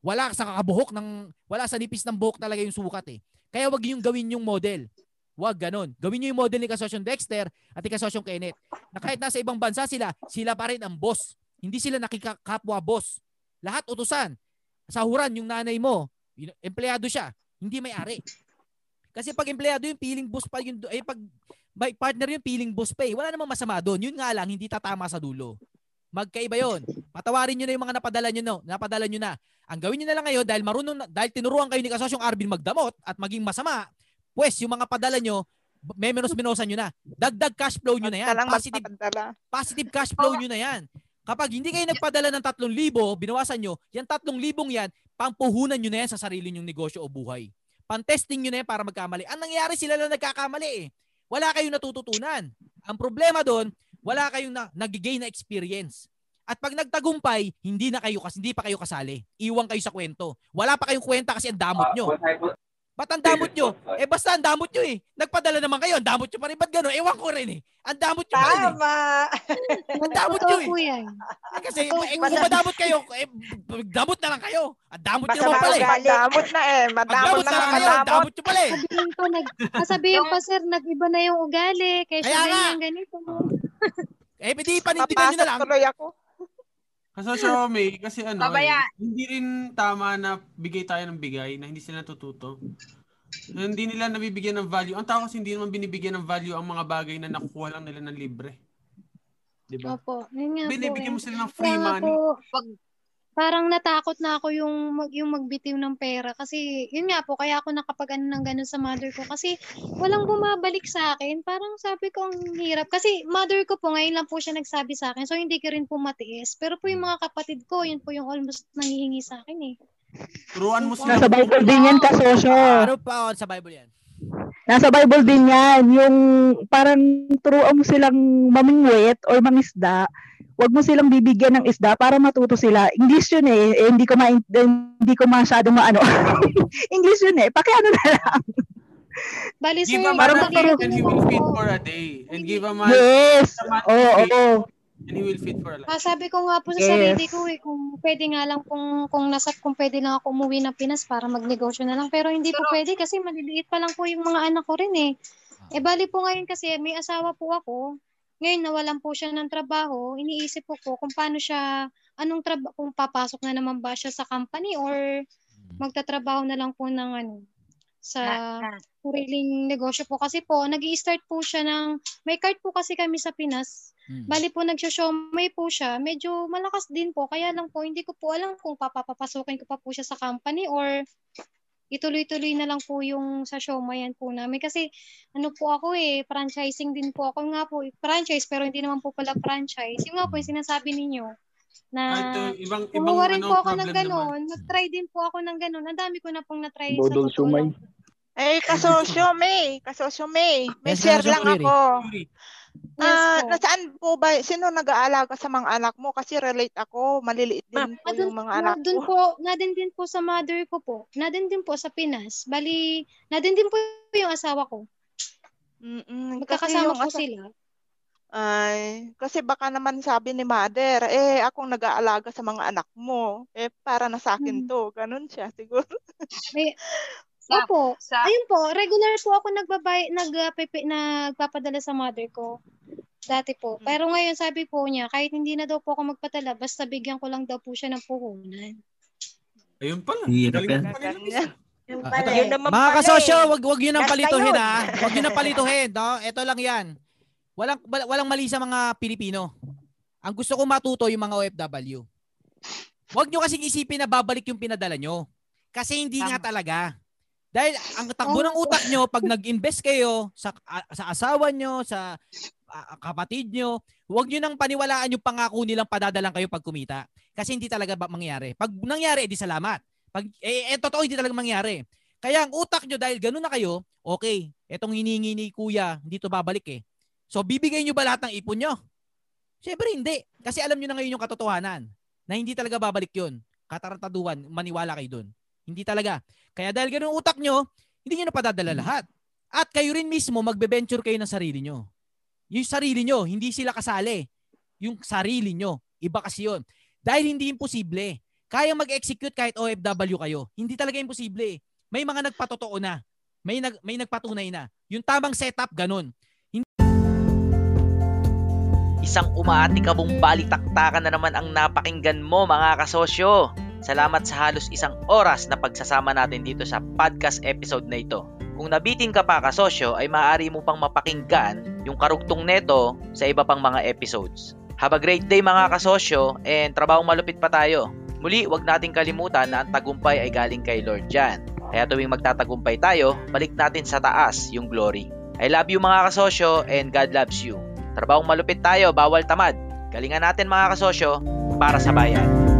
[SPEAKER 1] Wala sa kakabuhok ng, wala sa nipis ng buhok talaga yung sukat eh. Kaya wag yung gawin yung model. Wag ganon. Gawin nyo yung model ni Kasosyong Dexter at ni Kasosyong Kenneth. Na kahit nasa ibang bansa sila, sila pa rin ang boss. Hindi sila nakikakapwa boss. Lahat utusan. Sahuran yung nanay mo, empleyado siya, hindi may-ari. Kasi pag empleyado yung feeling boss pa yung eh pag may partner yung feeling boss pa eh. Wala namang masama doon. Yun nga lang hindi tatama sa dulo. Magkaiba 'yon. Patawarin niyo na yung mga napadala niyo no, napadala niyo na. Ang gawin niyo na lang ngayon dahil marunong na, dahil tinuruan kayo ni Kasosyong Arvin magdamot at maging masama, pues yung mga padala niyo may menos minosan niyo na. Dagdag cash flow niyo na yan. Positive, positive cash flow niyo na yan. Kapag hindi kayo nagpadala ng 3,000, binawasan nyo, yan 3,000 yan, pampuhunan nyo na yan sa sarili nyong negosyo o buhay. Pantesting nyo na yan para magkamali. Ang nangyari sila lang nagkakamali eh. Wala kayong natututunan. Ang problema doon, wala kayong na, nagigain na experience. At pag nagtagumpay, hindi na kayo kasi hindi pa kayo kasali. Iwan kayo sa kwento. Wala pa kayong kwenta kasi ang damot nyo. Ba't ang damot nyo? Eh basta ang damot nyo eh. Nagpadala naman kayo, ang damot nyo pa rin. Ba't gano'n? Ewan ko rin eh. Ang damot nyo pa rin eh.
[SPEAKER 11] Tama.
[SPEAKER 1] Ang damot nyo eh. Eh, kasi eh, kung madamot kayo, eh, damot na lang kayo. Ang damot nyo naman pala eh.
[SPEAKER 13] Madamot na eh. Madamot
[SPEAKER 1] damot
[SPEAKER 13] na
[SPEAKER 1] na lang kayo. Ang damot nyo pala eh.
[SPEAKER 5] Sabihin nag, sabihin pa sir, nag-iba na yung ugali. Kaya siya
[SPEAKER 1] Kaya nga.
[SPEAKER 5] ganyan, ganito.
[SPEAKER 1] Eh, di panindigan nyo na lang.
[SPEAKER 13] tuloy ako.
[SPEAKER 3] Kasosyo May, kasi ano,
[SPEAKER 10] Babaya.
[SPEAKER 3] eh, hindi rin tama na bigay tayo ng bigay na hindi sila natututo. Hindi nila nabibigyan ng value. Ang tao kasi hindi naman binibigyan ng value ang mga bagay na nakukuha lang nila ng libre. Di ba?
[SPEAKER 5] Opo. Yun nga po
[SPEAKER 3] Binibigyan
[SPEAKER 5] eh.
[SPEAKER 3] mo sila ng free
[SPEAKER 5] Kaya nga
[SPEAKER 3] money.
[SPEAKER 5] po, parang natakot na ako yung mag, yung magbitiw ng pera kasi yun nga po kaya ako nakapag ano ng ganun sa mother ko kasi walang bumabalik sa akin. Parang sabi ko ang hirap. Kasi mother ko po ngayon lang po siya nagsabi sa akin so hindi ko rin po matiis. Pero po yung mga kapatid ko yun po yung almost nangihingi sa akin eh.
[SPEAKER 3] Turuan mo
[SPEAKER 14] Nasa Bible din yan, kasosyo.
[SPEAKER 1] Ano pa sa Bible yan?
[SPEAKER 14] Nasa Bible din yan. Yung parang turuan mo silang mamingwit or mangisda. Huwag mo silang bibigyan ng isda para matuto sila. English yun eh. eh hindi ko ma hindi ko masyadong maano. English yun eh. Pakiano na lang.
[SPEAKER 5] Bali
[SPEAKER 3] Give
[SPEAKER 5] sir,
[SPEAKER 3] a man a
[SPEAKER 5] ko
[SPEAKER 3] and he will feed for a day. And give a man,
[SPEAKER 14] Yes.
[SPEAKER 3] a man fish
[SPEAKER 14] oo.
[SPEAKER 3] And he will feed for a life.
[SPEAKER 5] Ah, sabi ko nga po sa
[SPEAKER 14] Yes.
[SPEAKER 5] sarili ko eh, kung pwede nga lang kung kung nasa kung pwede lang ako umuwi ng Pinas para magnegosyo na lang pero hindi po pwede kasi maliliit pa lang po yung mga anak ko rin eh. Eh bali po ngayon kasi may asawa po ako. Ngayon nawalan po siya ng trabaho, iniisip ko po kung paano siya anong trabaho kung papasok na naman ba siya sa company or magtatrabaho na lang po ng ano sa sariling negosyo po kasi po nag start po siya ng may card po kasi kami sa Pinas Bali po nagsyo-showmay po siya. Medyo malakas din po. Kaya lang po, hindi ko po alam kung papapapasukin ko pa po siya sa company or ituloy-tuloy na lang po yung sa showmayan po namin. Kasi ano po ako eh, franchising din po ako nga po. Franchise pero hindi naman po pala franchise. Yung nga po yung sinasabi ninyo na
[SPEAKER 3] Ah, ito, ibang, ibang
[SPEAKER 5] kumuha rin
[SPEAKER 3] ano,
[SPEAKER 5] po ako ng
[SPEAKER 3] problem
[SPEAKER 5] ganon. Nag-try din po ako ng ganon. Ang dami ko na pong na-try sa
[SPEAKER 14] Dodol
[SPEAKER 5] totoo
[SPEAKER 14] sumay.
[SPEAKER 5] lang.
[SPEAKER 13] Eh, kasosyo May. Kasosyo May. May
[SPEAKER 1] Yes,
[SPEAKER 13] share
[SPEAKER 1] Kasosyo
[SPEAKER 13] lang ako.
[SPEAKER 5] Yes
[SPEAKER 13] Ah,
[SPEAKER 5] po.
[SPEAKER 13] nasaan po ba, sino nag-aalaga sa mga anak mo? Kasi relate ako, maliliit din po yung mga anak
[SPEAKER 5] Doon
[SPEAKER 13] ko.
[SPEAKER 5] po, nadin din po sa mother ko po. Nadin din po sa Pinas. Bali, nadin din po yung asawa ko.
[SPEAKER 13] Mm-mm, kasi
[SPEAKER 5] Magkakasama
[SPEAKER 13] yung
[SPEAKER 5] po
[SPEAKER 13] asa-
[SPEAKER 5] sila.
[SPEAKER 13] Ay, kasi baka naman sabi ni mother, eh, akong nag-aalaga sa mga anak mo. Eh, para na sa
[SPEAKER 5] Hmm.
[SPEAKER 13] akin to. Ganun siya, siguro.
[SPEAKER 10] Sa-
[SPEAKER 5] opo.
[SPEAKER 10] sa-
[SPEAKER 5] Ayun po, regular po ako nagbabay, nag, uh, pipi- nagpapadala sa mother ko. Dati po. Pero ngayon sabi po niya, kahit hindi na daw po ako magpadala, basta bigyan ko lang daw po siya ng puhunan.
[SPEAKER 3] Ayun pala.
[SPEAKER 15] Hirap yan.
[SPEAKER 6] Yung
[SPEAKER 1] Ah,
[SPEAKER 6] pala eh.
[SPEAKER 11] Yun naman
[SPEAKER 1] Mga kasosyo,
[SPEAKER 11] eh.
[SPEAKER 1] wag wag yun ang
[SPEAKER 11] na
[SPEAKER 1] palituhin ha. Wag yun ang palituhin, no? Ito lang 'yan. Walang wal- walang mali sa mga Pilipino. Ang gusto ko matuto yung mga OFW. Wag nyo kasing isipin na babalik yung pinadala nyo. Kasi hindi nga talaga. Dahil ang takbo ng utak nyo pag nag-invest kayo sa a- sa asawa nyo, sa ah, kapatid nyo, huwag nyo nang paniwalaan yung pangako nilang padadalang kayo pag kumita. Kasi hindi talaga ba mangyari. Pag nangyari, edi salamat. Pag, eh, eh, totoo, hindi talaga mangyari. Kaya ang utak nyo, dahil ganun na kayo, okay, etong hiningi ni kuya, hindi to babalik eh. So, bibigay nyo ba lahat ng ipon nyo? Siyempre hindi. Kasi alam nyo na ngayon yung katotohanan na hindi talaga babalik yun. Katarantaduhan, maniwala kayo dun. Hindi talaga. Kaya dahil ganun utak nyo, hindi nyo na padadala lahat. At kayo rin mismo, magbe-venture kayo ng sarili nyo. Yung sarili nyo, hindi sila kasali. Yung sarili nyo. Iba kasi yun. Dahil hindi imposible. Kaya mag-execute kahit OFW kayo. Hindi talaga imposible. May mga nagpatotoo na. May nag may nagpatunay na. Yung tamang setup ganun.
[SPEAKER 16] Isang umaatikabong balitaktakan na naman ang napakinggan mo mga kasosyo. Salamat sa halos isang oras na pagsasama natin dito sa podcast episode na ito. Kung nabitin ka pa kasosyo ay maaari mo pang mapakinggan yung karugtong neto sa iba pang mga episodes. Have a great day mga kasosyo and trabahong malupit pa tayo. Muli, wag nating kalimutan na ang tagumpay ay galing kay Lord Jan. Kaya tuwing magtatagumpay tayo, balik natin sa taas yung glory. I love you mga kasosyo and God loves you. Trabahong malupit tayo, bawal tamad. Galingan natin mga kasosyo para sa bayan.